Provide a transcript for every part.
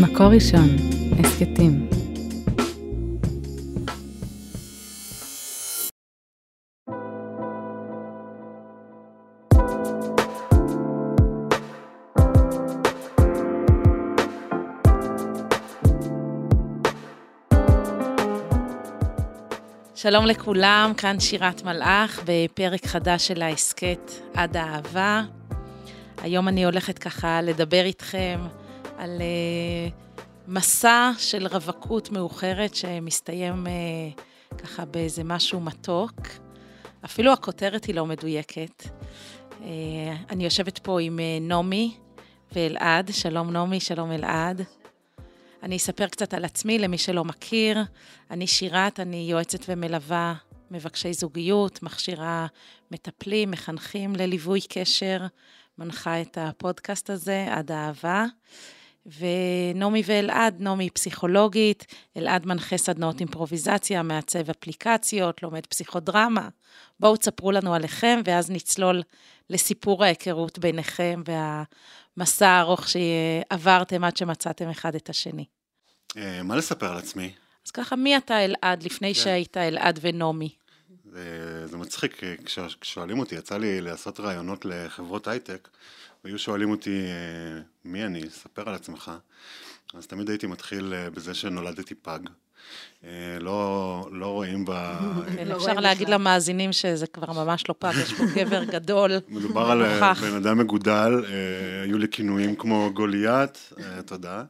מקור ראשון, הסכתים. שלום לכולם, כאן שירת מלאך בפרק חדש של ההסכת עד האהבה. היום אני הולכת ככה לדבר איתכם על uh, מסע של רווקות מאוחרת שמסתיים uh, ככה באיזה משהו מתוק. אפילו הכותרת היא לא מדויקת. Uh, אני יושבת פה עם uh, נעמי ואלעד. שלום נעמי, שלום אלעד. אני אספר קצת על עצמי למי שלא מכיר. אני שירת, אני יועצת ומלווה מבקשי זוגיות, מכשירה מטפלים, מחנכים לליווי קשר, מנחה את הפודקאסט הזה, עד אהבה. ונעמי ואלעד, נעמי פסיכולוגית, אלעד מנחה סדנאות אימפרוביזציה, מעצב אפליקציות, לומד פסיכודרמה. בואו תספרו לנו עליכם, ואז נצלול לסיפור ההיכרות ביניכם והמסע הארוך שעברתם עד שמצאתם אחד את השני. אה, מה לספר על עצמי? אז ככה, מי אתה אלעד לפני כן. שהיית אלעד ונעמי? זה, זה מצחיק, כששואלים אותי, יצא לי לעשות רעיונות לחברות הייטק, והיו שואלים אותי, אה, מי אני? ספר על עצמך. אז תמיד הייתי מתחיל אה, בזה שנולדתי פג. לא, לא רואים ב... כן, לא אפשר להגיד למאזינים שזה כבר ממש לא פג, יש פה גבר גדול. מדובר על בן אדם מגודל, היו לי כינויים כמו גוליית, תודה.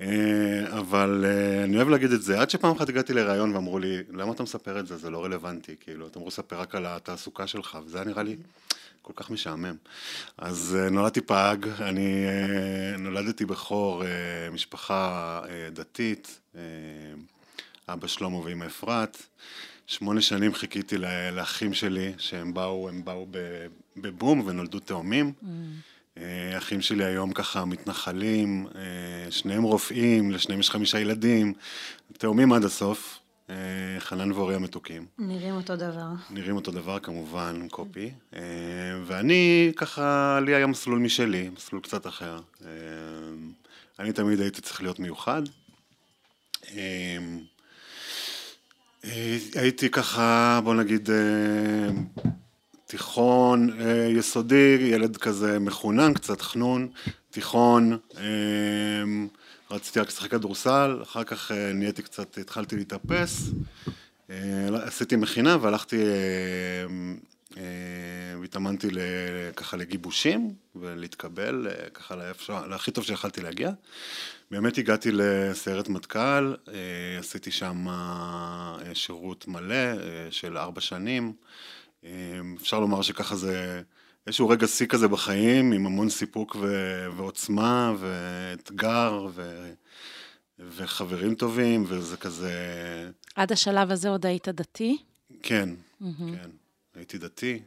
אה, אבל אה, אני אוהב להגיד את זה, עד שפעם אחת הגעתי לראיון ואמרו לי, למה אתה מספר את זה? זה לא רלוונטי, כאילו, אתה אמור לספר רק על התעסוקה שלך, וזה היה נראה לי כל כך משעמם. אז אה, נולדתי פג, אני נולדתי בכור, משפחה דתית, אבא שלמה ואמא אפרת. שמונה שנים חיכיתי לאחים שלי, שהם באו, הם באו בבום ונולדו תאומים. Mm. אה, אחים שלי היום ככה מתנחלים, אה, שניהם רופאים, לשניהם יש חמישה ילדים, תאומים עד הסוף, אה, חנן ואורי המתוקים. נראים אותו דבר. נראים אותו דבר כמובן, קופי. ואני ככה, לי היה מסלול משלי, מסלול קצת אחר. אני תמיד הייתי צריך להיות מיוחד. הייתי ככה, בוא נגיד, תיכון, אה, יסודי, ילד כזה מחונן, קצת חנון, תיכון, אה, רציתי רק לשחק כדורסל, אחר כך אה, נהייתי קצת, התחלתי להתאפס, עשיתי מכינה והלכתי והתאמנתי ככה לגיבושים ולהתקבל ככה לאפשר, להכי טוב שיכלתי להגיע. באמת הגעתי לסיירת מטכ"ל, עשיתי שם שירות מלא של ארבע שנים. אפשר לומר שככה זה איזשהו רגע שיא כזה בחיים, עם המון סיפוק ו- ועוצמה ואתגר ו- וחברים טובים, וזה כזה... עד השלב הזה עוד היית דתי? כן, mm-hmm. כן, הייתי דתי.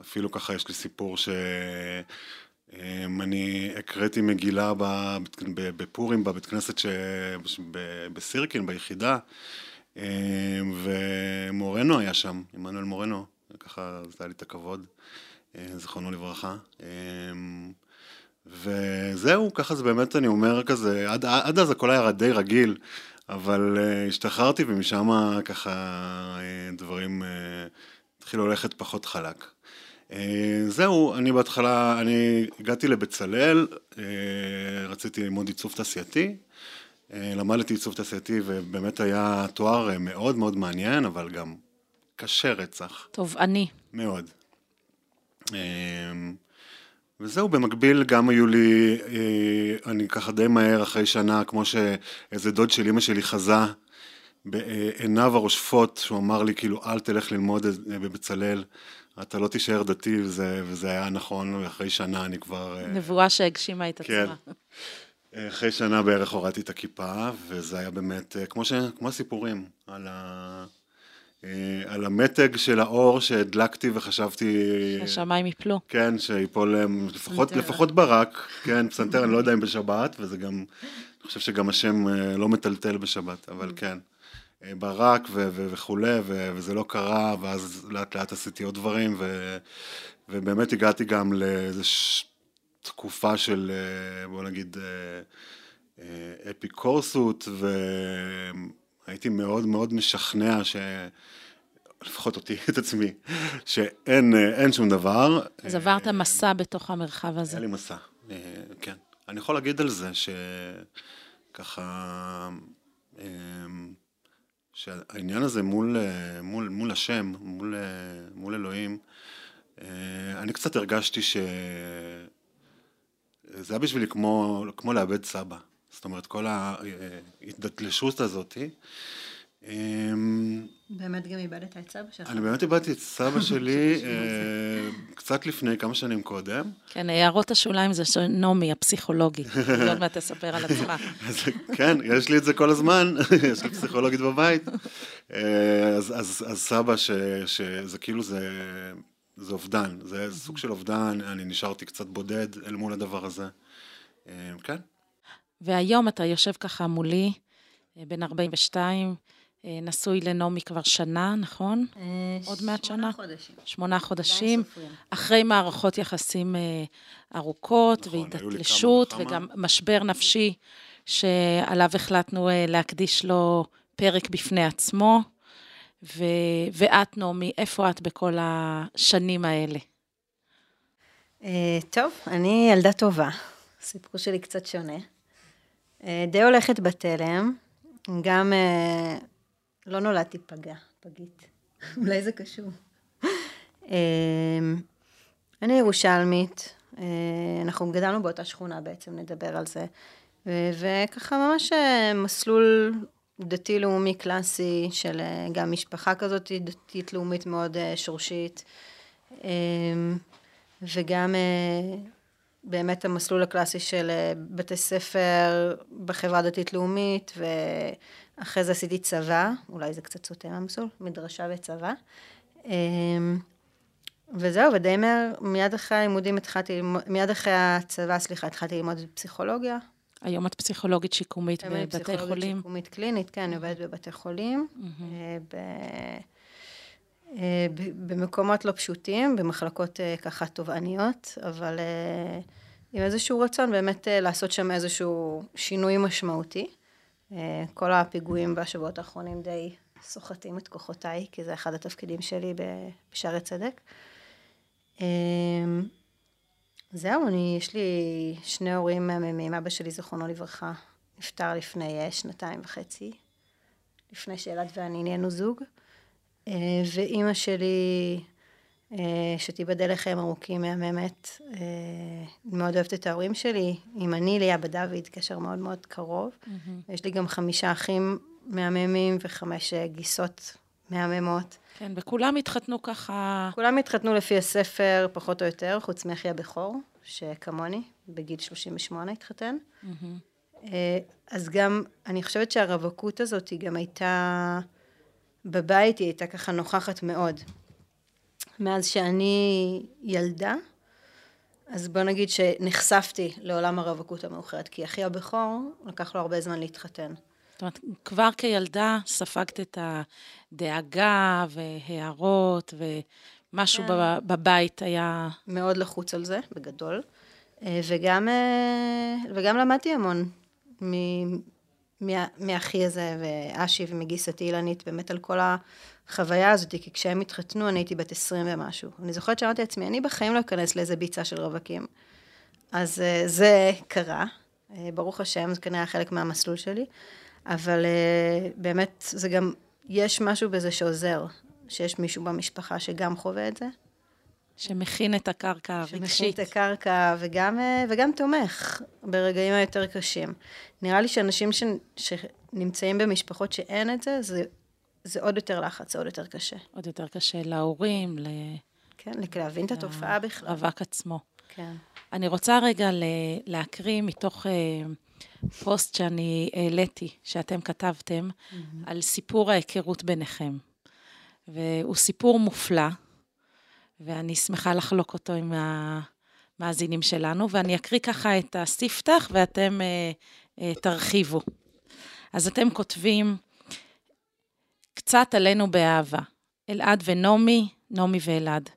אפילו ככה יש לי סיפור ש... אמ, אני הקראתי מגילה בפורים בבית כנסת ש... בסירקין, ביחידה, אמ, ומורנו היה שם, עמנואל מורנו. ככה זה היה לי את הכבוד, אה, זכרונו לברכה. אה, וזהו, ככה זה באמת, אני אומר כזה, עד, עד אז הכל היה די רגיל, אבל uh, השתחררתי ומשם ככה uh, דברים uh, התחילו ללכת פחות חלק. Uh, זהו, אני בהתחלה, אני הגעתי לבצלאל, uh, רציתי ללמוד עיצוב תעשייתי, uh, למדתי עיצוב תעשייתי ובאמת היה תואר מאוד מאוד מעניין, אבל גם קשה רצח. תובעני. מאוד. אמ, וזהו, במקביל גם היו לי, אה, אני ככה די מהר אחרי שנה, כמו שאיזה דוד של אמא שלי חזה בעיניו הרושפות, שהוא אמר לי כאילו אל תלך ללמוד בבצלאל, אתה לא תישאר דתי, וזה, וזה היה נכון, ואחרי שנה אני כבר... אה, נבואה שהגשימה את כן. עצמה. כן. אחרי שנה בערך הורדתי את הכיפה, וזה היה באמת, אה, כמו, ש... כמו הסיפורים על ה... אה, על המתג של האור שהדלקתי וחשבתי... שהשמיים יפלו. כן, שיפול להם, לפחות, לפחות ברק, כן, פסנתר, אני לא יודע אם בשבת, וזה גם, אני חושב שגם השם אה, לא מטלטל בשבת, אבל כן. אה, ברק ו- ו- וכולי, ו- וזה לא קרה, ואז לאט לאט עשיתי עוד דברים, ו- ובאמת הגעתי גם לאיזו ש- תקופה של, בוא נגיד, אפיקורסות, והייתי מאוד מאוד משכנע ש... לפחות אותי, את עצמי, שאין שום דבר. אז עברת מסע בתוך המרחב הזה. היה לי מסע, כן. אני יכול להגיד על זה שככה, שהעניין הזה מול, מול, מול השם, מול, מול אלוהים, אני קצת הרגשתי ש... זה היה בשבילי כמו, כמו לאבד סבא. זאת אומרת, כל ההתדתלשות הזאתי. באמת גם איבדת את סבא שלך. אני באמת איבדתי את סבא שלי קצת לפני, כמה שנים קודם. כן, הערות השוליים זה של נעמי, הפסיכולוגית. עוד מעט תספר על עצמה. כן, יש לי את זה כל הזמן, יש לי פסיכולוגית בבית. אז סבא, שזה כאילו זה... זה אובדן, זה סוג של אובדן, אני נשארתי קצת בודד אל מול הדבר הזה. כן. והיום אתה יושב ככה מולי, בן 42, נשוי לנעמי כבר שנה, נכון? עוד מעט שנה? שמונה חודשים. שמונה חודשים. אחרי מערכות יחסים ארוכות, נכון, והתדתלשות, וגם משבר נפשי, שעליו החלטנו להקדיש לו פרק בפני עצמו. ו... ואת, נעמי, איפה את בכל השנים האלה? טוב, אני ילדה טובה. הסיפור שלי קצת שונה. די הולכת בתלם, גם לא נולדתי פגה, פגית. אולי זה קשור. אני ירושלמית, אנחנו גדלנו באותה שכונה בעצם, נדבר על זה. וככה ממש מסלול דתי-לאומי קלאסי של גם משפחה כזאת דתית-לאומית מאוד שורשית. וגם באמת המסלול הקלאסי של בתי ספר בחברה דתית-לאומית, ואחרי זה עשיתי צבא, אולי זה קצת סוטה מהמסלול, מדרשה וצבא. וזהו, ודי מהר, מיד אחרי הלימודים התחלתי, מיד אחרי הצבא, סליחה, התחלתי ללמוד פסיכולוגיה. היום את פסיכולוגית שיקומית בבתי חולים. פסיכולוגית שיקומית קלינית, כן, אני עובדת בבתי חולים. במקומות לא פשוטים, במחלקות ככה תובעניות, אבל עם איזשהו רצון באמת לעשות שם איזשהו שינוי משמעותי. כל הפיגועים בשבועות האחרונים די סוחטים את כוחותיי, כי זה אחד התפקידים שלי בשערי צדק. זהו, אני, יש לי שני הורים מהממים, אבא שלי, זכרונו לברכה, נפטר לפני שנתיים וחצי, לפני שאלעד ואני נהיינו זוג, ואימא שלי, שתיבדל לחיים ארוכים, מהממת, מאוד אוהבת את ההורים שלי, עם אני, ליה בדוד, קשר מאוד מאוד קרוב, mm-hmm. יש לי גם חמישה אחים מהממים וחמש גיסות מהממות. כן, וכולם התחתנו ככה... כולם התחתנו לפי הספר, פחות או יותר, חוץ מאחי הבכור, שכמוני, בגיל 38 התחתן. Mm-hmm. אז גם, אני חושבת שהרווקות הזאת היא גם הייתה, בבית היא הייתה ככה נוכחת מאוד. מאז שאני ילדה, אז בוא נגיד שנחשפתי לעולם הרווקות המאוחרת, כי אחי הבכור, לקח לו הרבה זמן להתחתן. זאת אומרת, כבר כילדה ספגת את הדאגה והערות, ומשהו כן. בבית היה... מאוד לחוץ על זה, בגדול. וגם, וגם למדתי המון מאחי הזה, ואשי ומגיסתי אילנית, באמת על כל החוויה הזאת, כי כשהם התחתנו אני הייתי בת עשרים ומשהו. אני זוכרת שאמרתי לעצמי, אני בחיים לא אכנס לאיזה ביצה של רווקים. אז זה קרה, ברוך השם, זה כנראה חלק מהמסלול שלי. אבל uh, באמת, זה גם, יש משהו בזה שעוזר, שיש מישהו במשפחה שגם חווה את זה. שמכין את הקרקע הרגשית. שמכין את הקרקע וגם, uh, וגם תומך ברגעים היותר קשים. נראה לי שאנשים ש, שנמצאים במשפחות שאין את זה, זה, זה עוד יותר לחץ, זה עוד יותר קשה. עוד יותר קשה להורים, ל... כן, להבין את התופעה בכלל. רווק עצמו. כן. אני רוצה רגע להקריא מתוך... Uh, פוסט שאני העליתי, שאתם כתבתם, mm-hmm. על סיפור ההיכרות ביניכם. והוא סיפור מופלא, ואני שמחה לחלוק אותו עם המאזינים שלנו, ואני אקריא ככה את הספתח ואתם אה, אה, תרחיבו. אז אתם כותבים, קצת עלינו באהבה, אלעד ונעמי, נעמי ואלעד.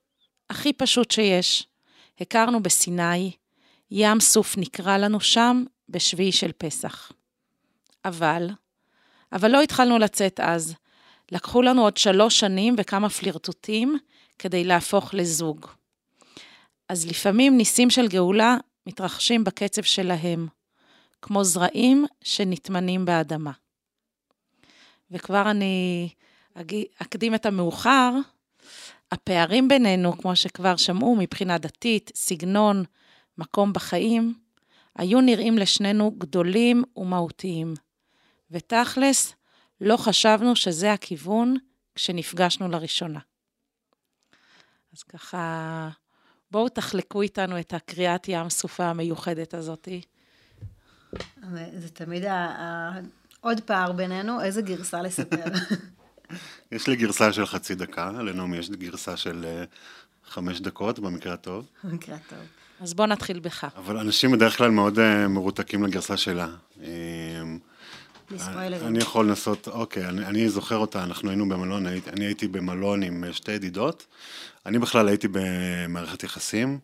הכי פשוט שיש. הכרנו בסיני, ים סוף נקרא לנו שם, בשביעי של פסח. אבל, אבל לא התחלנו לצאת אז. לקחו לנו עוד שלוש שנים וכמה פלירטוטים כדי להפוך לזוג. אז לפעמים ניסים של גאולה מתרחשים בקצב שלהם, כמו זרעים שנטמנים באדמה. וכבר אני אקדים את המאוחר, הפערים בינינו, כמו שכבר שמעו, מבחינה דתית, סגנון, מקום בחיים, היו נראים לשנינו גדולים ומהותיים. ותכלס, לא חשבנו שזה הכיוון כשנפגשנו לראשונה. אז ככה, בואו תחלקו איתנו את הקריאת ים סופה המיוחדת הזאתי. זה תמיד ה... עוד פער בינינו, איזה גרסה לספר. יש לי גרסה של חצי דקה, לנעמי יש גרסה של אה, חמש דקות, במקרה הטוב. במקרה הטוב. אז בוא נתחיל בך. אבל אנשים בדרך כלל מאוד uh, מרותקים לגרסה שלה. אה, אני יכול לנסות, אוקיי, אני, אני זוכר אותה, אנחנו היינו במלון, אני, אני הייתי במלון עם שתי ידידות. אני בכלל הייתי במערכת יחסים,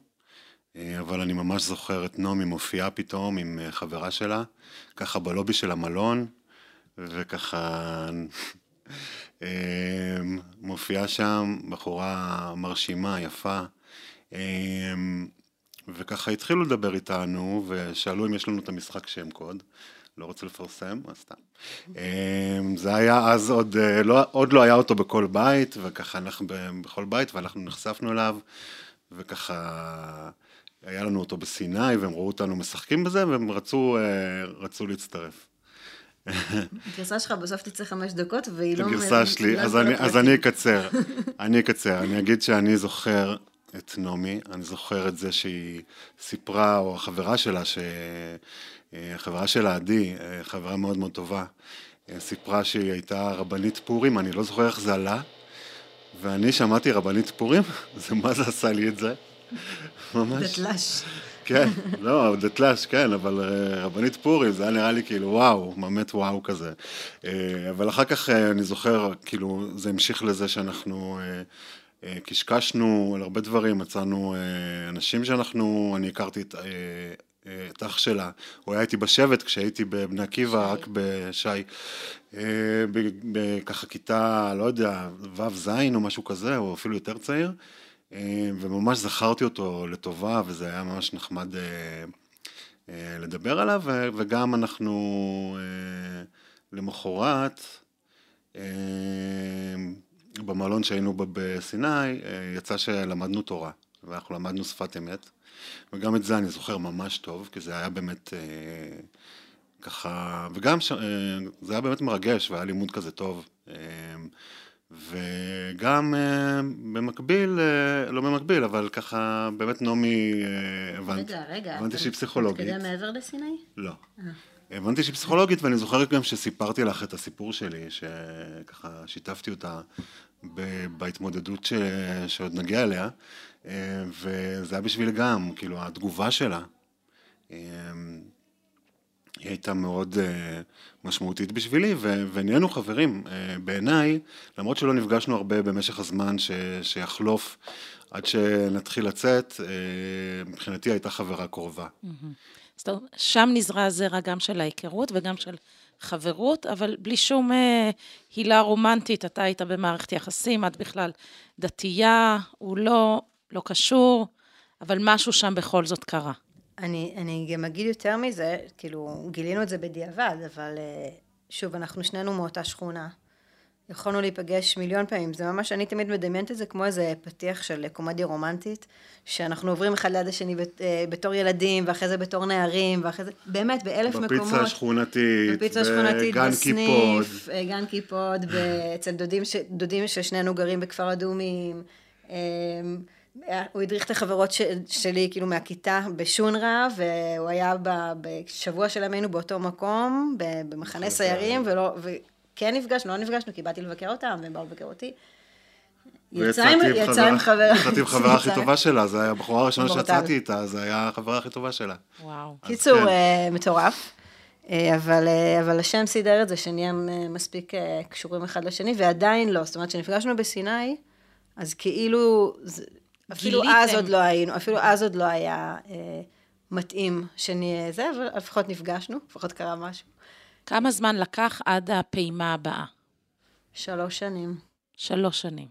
אבל אני ממש זוכר את נעמי מופיעה פתאום עם חברה שלה, ככה בלובי של המלון, וככה מופיעה שם בחורה מרשימה, יפה, וככה התחילו לדבר איתנו, ושאלו אם יש לנו את המשחק שם קוד. לא רוצה לפרסם, אז סתם. אמ, זה היה אז עוד אה, לא, עוד לא היה אותו בכל בית, וככה אנחנו בכל בית, ואנחנו נחשפנו אליו, וככה היה לנו אותו בסיני, והם ראו אותנו משחקים בזה, והם רצו, אה, רצו להצטרף. הגרסה שלך בסוף תצא חמש דקות, והיא לא... הגרסה שלי, לא אז, אני, אז אני אקצר. אני אקצר. אני אגיד שאני זוכר את נעמי, אני זוכר את זה שהיא סיפרה, או החברה שלה, החברה שלה, עדי, חברה מאוד מאוד טובה, סיפרה שהיא הייתה רבנית פורים, אני לא זוכר איך זה עלה, ואני שמעתי רבנית פורים, זה מה זה עשה לי את זה? ממש. דתל"ש. כן, לא, דתל"ש, כן, אבל אה, רבנית פורים, זה היה נראה לי כאילו וואו, באמת וואו כזה. אה, אבל אחר כך אה, אני זוכר, כאילו, זה המשיך לזה שאנחנו קשקשנו על הרבה דברים, מצאנו אנשים שאנחנו, אני הכרתי את... את אח שלה, הוא היה איתי בשבט כשהייתי בבני עקיבא, רק בשי, בככה כיתה, לא יודע, ו'-ז' או משהו כזה, או אפילו יותר צעיר. אה, וממש זכרתי אותו לטובה, וזה היה ממש נחמד אה, אה, לדבר עליו, וגם אנחנו למחרת, במלון שהיינו בו בסיני, יצא שלמדנו תורה, ואנחנו למדנו שפת אמת, וגם את זה אני זוכר ממש טוב, כי זה היה באמת ככה, וגם ש... זה היה באמת מרגש, והיה לימוד כזה טוב. וגם uh, במקביל, uh, לא במקביל, אבל ככה באמת נעמי, uh, הבנתי, רגע, רגע, הבנתי שהיא פסיכולוגית. אתה מתקדם מעבר לסיני? לא. הבנתי שהיא פסיכולוגית, ואני זוכר גם שסיפרתי לך את הסיפור שלי, שככה שיתפתי אותה בהתמודדות ש... שעוד נגיע אליה, וזה היה בשביל גם, כאילו, התגובה שלה. היא הייתה מאוד uh, משמעותית בשבילי, ונהיינו חברים. בעיניי, למרות שלא נפגשנו הרבה במשך הזמן ש, שיחלוף עד שנתחיל לצאת, מבחינתי הייתה חברה קרובה. אז טוב, שם נזרע הזרע גם של ההיכרות וגם של חברות, אבל בלי שום uh, הילה רומנטית. אתה היית במערכת יחסים, את בכלל דתייה, הוא לא, לא קשור, אבל משהו שם בכל זאת קרה. אני, אני גם אגיד יותר מזה, כאילו, גילינו את זה בדיעבד, אבל אה, שוב, אנחנו שנינו מאותה שכונה. יכולנו להיפגש מיליון פעמים, זה ממש, אני תמיד מדמיינת את זה כמו איזה פתיח של קומדיה רומנטית, שאנחנו עוברים אחד ליד השני אה, בתור ילדים, ואחרי זה בתור נערים, ואחרי זה, באמת, באלף בפיצה מקומות. בפיצה השכונתית, בפיצה השכונתית, בגן קיפוד. אה, גן קיפוד, אצל דודים, ש, דודים ששנינו גרים בכפר אדומים. הוא הדריך את החברות ש, שלי כאילו מהכיתה בשונרה, והוא היה בשבוע שלהם היינו באותו מקום, במחנה סיירים, ולא, וכן נפגשנו, לא נפגשנו, כי באתי לבקר אותם, והם באו לבקר אותי. יצא עם חברה. יצאתי עם חברה הכי טובה שלה, זו הייתה הבחורה הראשונה שיצאתי איתה, זו הייתה החברה הכי טובה שלה. וואו. קיצור, כן. אה, מטורף. אה, אבל, אה, אבל השם סידר את זה, שנהיה מספיק קשורים אחד לשני, ועדיין לא. זאת אומרת, כשנפגשנו בסיני, אז כאילו, אפילו גיליתם. אז עוד לא היינו, אפילו אז עוד לא היה אה, מתאים שנהיה זה, אבל לפחות נפגשנו, לפחות קרה משהו. כמה זמן לקח עד הפעימה הבאה? שלוש שנים. שלוש שנים.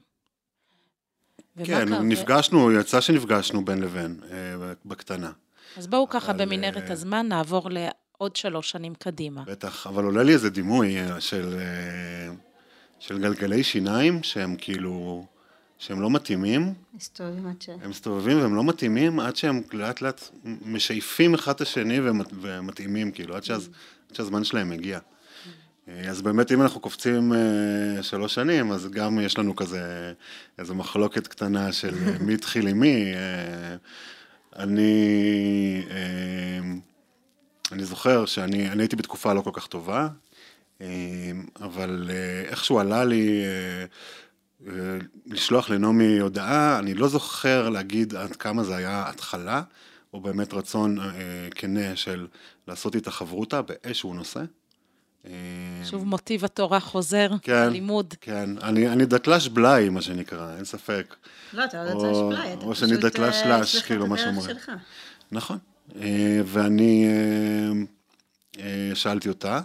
כן, קרה? נפגשנו, יצא שנפגשנו בין לבין, אה, בקטנה. אז בואו ככה במנהרת אה, הזמן נעבור לעוד שלוש שנים קדימה. בטח, אבל עולה לי איזה דימוי אה, של, של גלגלי שיניים שהם כאילו... שהם לא מתאימים. מסתובבים עד ש... הם מסתובבים והם לא מתאימים עד שהם לאט לאט משייפים אחד את השני ומת, ומתאימים, כאילו, עד, שהז, עד שהזמן שלהם מגיע. אז באמת, אם אנחנו קופצים אה, שלוש שנים, אז גם יש לנו כזה, איזו מחלוקת קטנה של אה, מי התחיל עם מי. אה, אני, אני זוכר שאני הייתי בתקופה לא כל כך טובה, אבל איכשהו עלה לי לשלוח לנעמי הודעה, אני לא זוכר להגיד עד כמה זה היה התחלה, או באמת רצון כנה של לעשות איתה חברותה באיזשהו נושא. שוב מוטיב התורה חוזר, כן, הלימוד. כן, אני, אני דתל"ש בלאי, מה שנקרא, אין ספק. לא, אתה לא דתל"ש בלאי, אתה או שאני דתל"ש אה, של"ש, כאילו, מה שאומרים. נכון. אה, ואני אה, שאלתי אותה,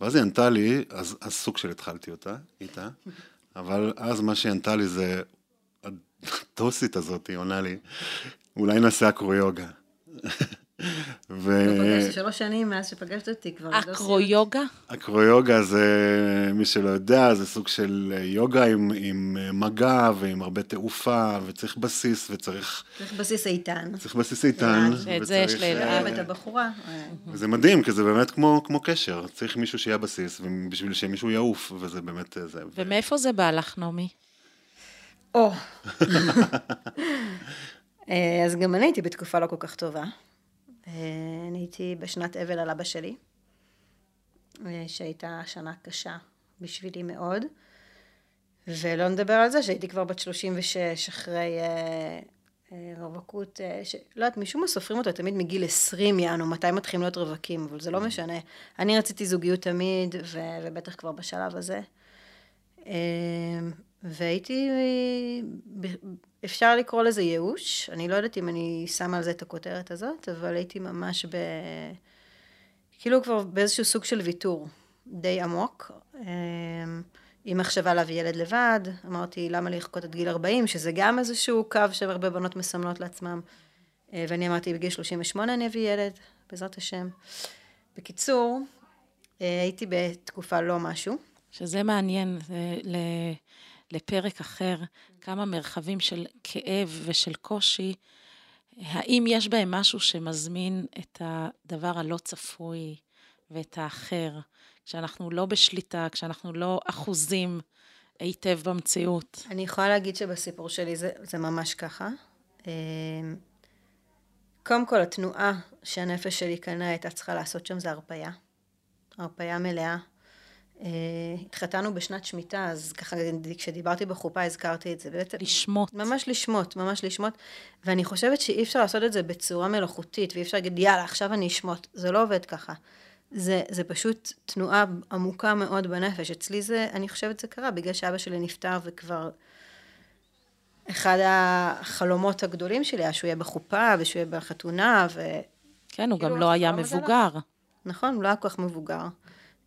ואז היא ענתה לי, אז, אז סוג של התחלתי אותה, איתה, אבל אז מה שהיא ענתה לי זה, הדוסית הזאת, היא עונה לי, אולי נעשה אקרו-יוגה. ו... לא שלוש שנים מאז שפגשת אותי כבר. לא אקרו-יוגה? אקרו-יוגה זה, מי שלא יודע, זה סוג של יוגה עם, עם מגע ועם הרבה תעופה, וצריך בסיס, וצריך... צריך בסיס איתן. צריך בסיס איתן. ואת זה יש לאלעד. את הבחורה. וזה מדהים, כי זה באמת כמו, כמו קשר. צריך מישהו שיהיה בסיס, בשביל שמישהו יעוף, וזה באמת זה. ומאיפה זה בא לך, נעמי? או. אה, אז גם אני הייתי בתקופה לא כל כך טובה. אה, אני הייתי בשנת אבל על אבא שלי, אה, שהייתה שנה קשה בשבילי מאוד. ולא נדבר על זה שהייתי כבר בת 36 אחרי אה, אה, רווקות, אה, ש... לא יודעת, משום מה סופרים אותו תמיד מגיל 20 יענו, מתי מתחילים להיות רווקים, אבל זה לא משנה. אני רציתי זוגיות תמיד, ו... ובטח כבר בשלב הזה. והייתי, אפשר לקרוא לזה ייאוש, אני לא יודעת אם אני שמה על זה את הכותרת הזאת, אבל הייתי ממש ב... כאילו כבר באיזשהו סוג של ויתור די עמוק. אמ, עם מחשבה להביא ילד לבד, אמרתי למה לחכות עד גיל 40, שזה גם איזשהו קו שהרבה בנות מסמנות לעצמם. אה, ואני אמרתי בגיל 38 אני אביא ילד, בעזרת השם. בקיצור, אה, הייתי בתקופה לא משהו. שזה מעניין, זה לפרק אחר, כמה מרחבים של כאב ושל קושי, האם יש בהם משהו שמזמין את הדבר הלא צפוי ואת האחר, כשאנחנו לא בשליטה, כשאנחנו לא אחוזים היטב במציאות? אני יכולה להגיד שבסיפור שלי זה, זה ממש ככה. אמ, קודם כל, התנועה שהנפש שלי קנה הייתה צריכה לעשות שם זה הרפייה. הרפייה מלאה. אה, התחתנו בשנת שמיטה, אז ככה כשדיברתי בחופה הזכרתי את זה. לשמוט. ממש לשמוט, ממש לשמוט. ואני חושבת שאי אפשר לעשות את זה בצורה מלאכותית, ואי אפשר להגיד, יאללה, עכשיו אני אשמוט. זה לא עובד ככה. זה, זה פשוט תנועה עמוקה מאוד בנפש. אצלי זה, אני חושבת זה קרה, בגלל שאבא שלי נפטר וכבר... אחד החלומות הגדולים שלי היה שהוא יהיה בחופה ושהוא יהיה בחתונה, ו... כן, הוא גם לא היה מבוגר. נכון, הוא לא היה כל כך מבוגר.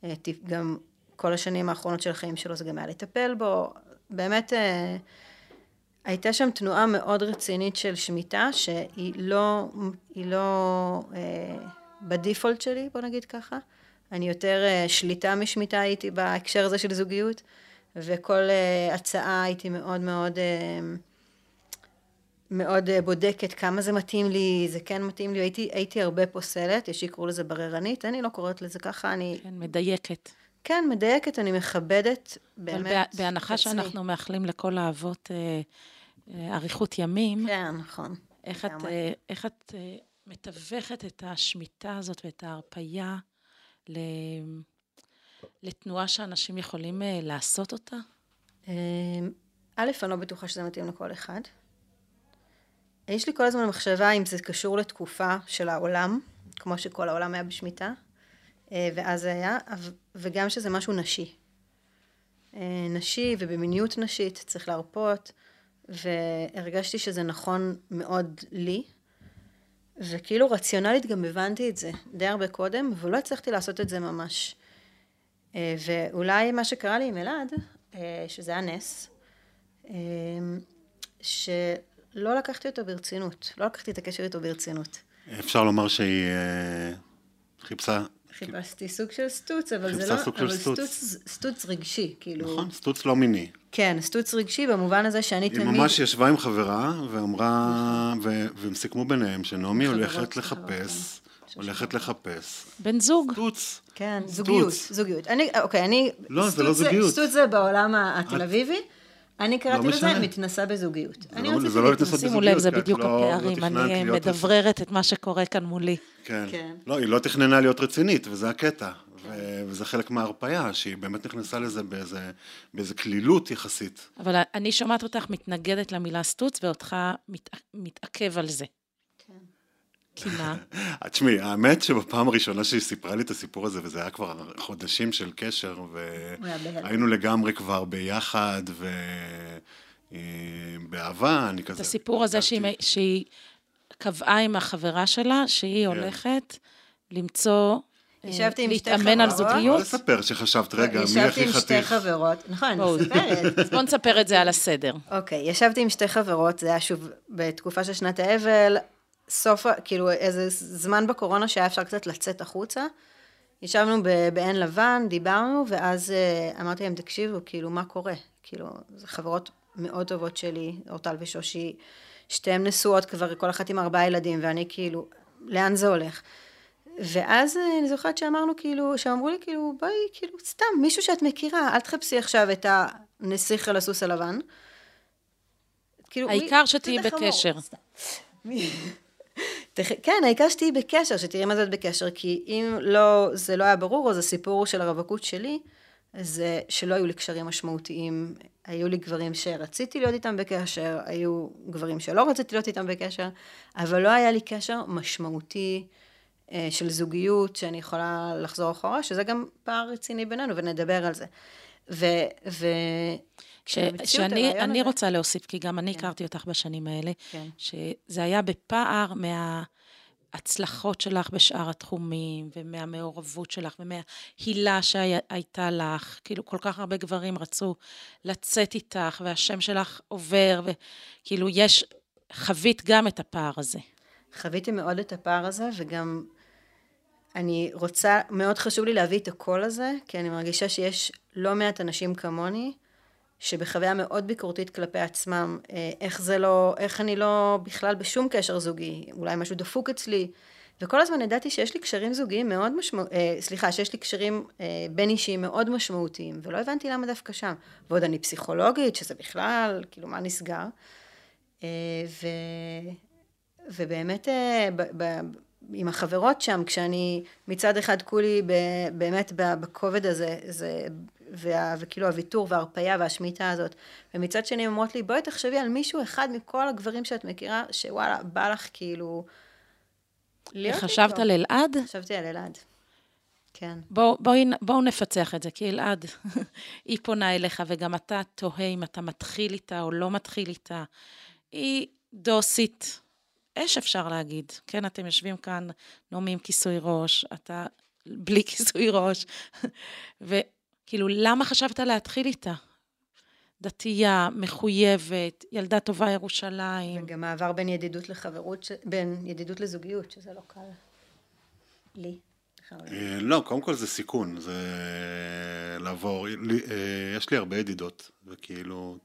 אה, גם כל השנים האחרונות של החיים שלו זה גם היה לטפל בו. באמת אה, הייתה שם תנועה מאוד רצינית של שמיטה, שהיא לא, היא לא אה, בדיפולט שלי, בוא נגיד ככה. אני יותר אה, שליטה משמיטה הייתי בהקשר הזה של זוגיות, וכל אה, הצעה הייתי מאוד מאוד... אה, מאוד אה, בודקת כמה זה מתאים לי, זה כן מתאים לי, הייתי, הייתי הרבה פוסלת, יש שיקראו לזה בררנית, אני לא קוראת לזה ככה, אני... כן, מדייקת. כן, מדייקת, אני מכבדת באמת אבל בהנחה עצמי. שאנחנו מאחלים לכל האבות אה, אה, אריכות ימים. כן, נכון. איך את, אה, איך את אה, מתווכת את השמיטה הזאת ואת ההרפייה ל, לתנועה שאנשים יכולים אה, לעשות אותה? א', אני לא בטוחה שזה מתאים לכל אחד. יש לי כל הזמן מחשבה אם זה קשור לתקופה של העולם, כמו שכל העולם היה בשמיטה. אה, ואז זה היה, וגם שזה משהו נשי. אה, נשי ובמיניות נשית צריך להרפות, והרגשתי שזה נכון מאוד לי, וכאילו רציונלית גם הבנתי את זה די הרבה קודם, אבל לא הצלחתי לעשות את זה ממש. אה, ואולי מה שקרה לי עם אלעד, שזה היה נס, שלא לקחתי אותו ברצינות, לא לקחתי את הקשר איתו ברצינות. אפשר לומר שהיא חיפשה... חיפשתי סוג של סטוץ, אבל זה לא... סוג של סטוץ. סטוץ רגשי, כאילו... נכון, סטוץ לא מיני. כן, סטוץ רגשי במובן הזה שאני תמיד... היא ממש ישבה עם חברה ואמרה, והם סיכמו ביניהם שנעמי הולכת לחפש, כן. הולכת לחפש. בן זוג. סטוץ. כן, זוגיות, זוגיות. אני, אוקיי, אני... לא, זה לא זוגיות. סטוץ זה בעולם התל אביבי. אני קראתי לא לזה מתנסה בזוגיות. זה לא, זה לא להתנסות בזוגיות. שימו לב, זה בדיוק לא, הפערים, לא אני מדבררת את מה שקורה כאן מולי. כן. כן. לא, היא לא תכננה להיות רצינית, וזה הקטע. וזה חלק מההרפאיה, שהיא באמת נכנסה לזה באיזה, באיזה כלילות יחסית. אבל אני שומעת אותך מתנגדת למילה סטוץ, ואותך מת, מתעכב על זה. כי מה? תשמעי, האמת שבפעם הראשונה שהיא סיפרה לי את הסיפור הזה, וזה היה כבר חודשים של קשר, והיינו לגמרי כבר ביחד, ובאהבה, אני כזה... את הסיפור הזה שהיא, שהיא קבעה עם החברה שלה, שהיא כן. הולכת למצוא ישבתי עם שתי חברות. להתאמן על זוגיות? לא לספר שחשבת, רגע, מי הכי חתיך? ישבתי עם שתי חברות, נכון, אני מספרת. אז בואו נספר את זה על הסדר. אוקיי, ישבתי עם שתי חברות, זה היה שוב בתקופה של שנת האבל, סוף, כאילו איזה זמן בקורונה שהיה אפשר קצת לצאת החוצה. ישבנו בעין לבן, דיברנו, ואז אה, אמרתי להם, תקשיבו, כאילו, מה קורה? כאילו, זה חברות מאוד טובות שלי, אורטל ושושי, שתיהן נשואות כבר, כל אחת עם ארבעה ילדים, ואני כאילו, לאן זה הולך? ואז אה, אני זוכרת שאמרנו כאילו, שאמרו לי כאילו, בואי, כאילו, סתם, מישהו שאת מכירה, אל תחפשי עכשיו את הנסיך על הסוס הלבן. כאילו, העיקר שתהיי בקשר. כן, העיקר שתהיי בקשר, שתראי מה זה בקשר, כי אם לא, זה לא היה ברור, אז הסיפור של הרווקות שלי, זה שלא היו לי קשרים משמעותיים. היו לי גברים שרציתי להיות איתם בקשר, היו גברים שלא רציתי להיות איתם בקשר, אבל לא היה לי קשר משמעותי. אה, של זוגיות, שאני יכולה לחזור אחורה, שזה גם פער רציני בינינו, ונדבר על זה. ו... ו... ש, שאני אני רוצה להוסיף, כי גם אני כן. הכרתי אותך בשנים האלה, כן. שזה היה בפער מההצלחות שלך בשאר התחומים, ומהמעורבות שלך, ומההילה שהייתה לך. כאילו, כל כך הרבה גברים רצו לצאת איתך, והשם שלך עובר, וכאילו, יש, חווית גם את הפער הזה. חוויתי מאוד את הפער הזה, וגם אני רוצה, מאוד חשוב לי להביא את הקול הזה, כי אני מרגישה שיש לא מעט אנשים כמוני, שבחוויה מאוד ביקורתית כלפי עצמם, אה, איך זה לא, איך אני לא בכלל בשום קשר זוגי, אולי משהו דפוק אצלי, וכל הזמן ידעתי שיש לי קשרים זוגיים מאוד משמעותיים, אה, סליחה, שיש לי קשרים אה, בין אישיים מאוד משמעותיים, ולא הבנתי למה דווקא שם. ועוד אני פסיכולוגית, שזה בכלל, כאילו, מה נסגר? ו... ובאמת, ב, ב, עם החברות שם, כשאני מצד אחד כולי באמת בכובד הזה, זה, וה, וכאילו הוויתור וההרפייה והשמיטה הזאת, ומצד שני אומרות לי, בואי תחשבי על מישהו אחד מכל הגברים שאת מכירה, שוואלה, בא לך כאילו... חשבת על אלעד? חשבתי על אלעד. כן. בואו בוא, בוא נפצח את זה, כי אלעד, היא פונה אליך, וגם אתה תוהה אם אתה מתחיל איתה או לא מתחיל איתה. היא דוסית, אש אפשר להגיד. כן, אתם יושבים כאן, נעמי עם כיסוי ראש, אתה בלי כיסוי ראש. וכאילו, למה חשבת להתחיל איתה? דתייה, מחויבת, ילדה טובה ירושלים. וגם מעבר בין ידידות לחברות, בין ידידות לזוגיות, שזה לא קל לי. אה, לא, קודם כל זה סיכון, זה לעבור, אה, יש לי הרבה ידידות, וכאילו,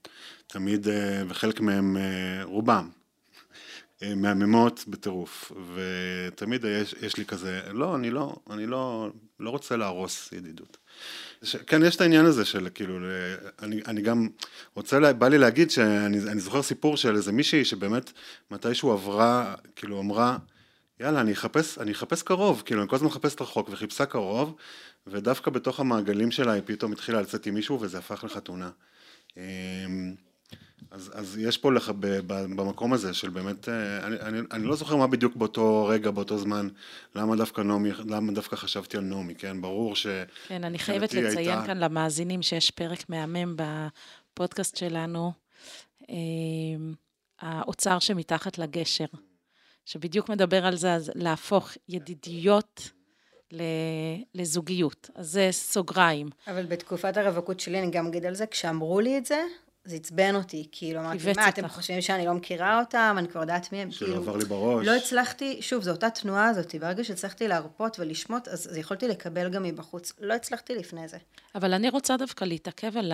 תמיד, אה, וחלק מהם, רובם, מהממות בטירוף, ותמיד יש, יש לי כזה, לא, אני לא, אני לא, לא רוצה להרוס ידידות. ש, כן, יש את העניין הזה של כאילו, אני, אני גם רוצה, לה, בא לי להגיד שאני זוכר סיפור של איזה מישהי שבאמת מתישהו עברה, כאילו אמרה, יאללה, אני אחפש, אני אחפש קרוב, כאילו, אני כל הזמן מחפשת רחוק, וחיפשה קרוב, ודווקא בתוך המעגלים שלה היא פתאום התחילה לצאת עם מישהו, וזה הפך לחתונה. אז, אז יש פה לך ב, ב, במקום הזה של באמת, אה, אני, אני, אני לא זוכר מה בדיוק באותו רגע, באותו זמן, למה דווקא נעמי, למה דווקא חשבתי על נעמי, כן? ברור ש... כן, אני חייבת לציין הייתה... כאן למאזינים שיש פרק מהמם בפודקאסט שלנו, אה, האוצר שמתחת לגשר, שבדיוק מדבר על זה, אז להפוך ידידיות לזוגיות. אז זה סוגריים. אבל בתקופת הרווקות שלי, אני גם אגיד על זה, כשאמרו לי את זה, זה עצבן אותי, כאילו, אמרתי, מה, אתם חושבים שאני לא מכירה אותם, אני כבר יודעת מי הם, כאילו, שלא עבר לי בראש. לא הצלחתי, שוב, זו אותה תנועה הזאת, ברגע שהצלחתי להרפות ולשמוט, אז, אז יכולתי לקבל גם מבחוץ, לא הצלחתי לפני זה. אבל אני רוצה דווקא להתעכב על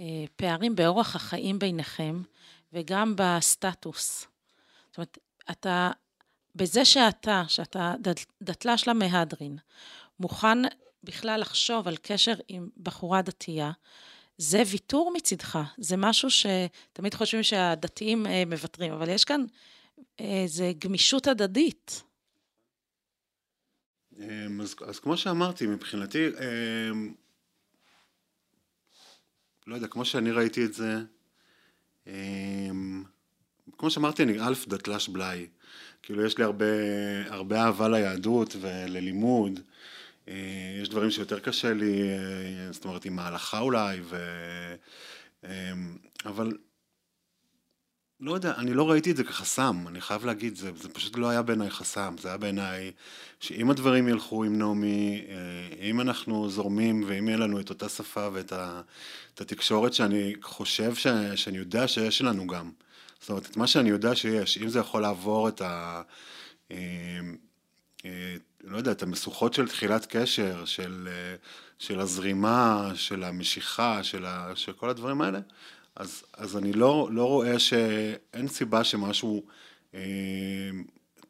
הפערים באורח החיים ביניכם, וגם בסטטוס. זאת אומרת, אתה, בזה שאתה, שאתה דתל"ש למהדרין, מוכן בכלל לחשוב על קשר עם בחורה דתייה, זה ויתור מצידך, זה משהו שתמיד חושבים שהדתיים אה, מוותרים, אבל יש כאן איזה גמישות הדדית. אמ, אז, אז כמו שאמרתי, מבחינתי, אמ, לא יודע, כמו שאני ראיתי את זה, אמ, כמו שאמרתי, אני א', דתל"ש בלאי. כאילו, יש לי הרבה, הרבה אהבה ליהדות וללימוד. אה, יש דברים שיותר קשה לי, אה, זאת אומרת, עם ההלכה אולי, ו... אה, אבל לא יודע, אני לא ראיתי את זה כחסם, אני חייב להגיד, זה, זה פשוט לא היה בעיניי חסם, זה היה בעיניי שאם הדברים ילכו עם נעמי, אם אנחנו זורמים ואם יהיה לנו את אותה שפה ואת ה, את התקשורת שאני חושב ש, שאני יודע שיש לנו גם, זאת אומרת, את מה שאני יודע שיש, אם זה יכול לעבור את ה... לא יודע, את המשוכות של תחילת קשר, של, אה, של הזרימה, של המשיכה, של, ה, של כל הדברים האלה, אז, אז אני לא, לא רואה שאין סיבה שמשהו אה,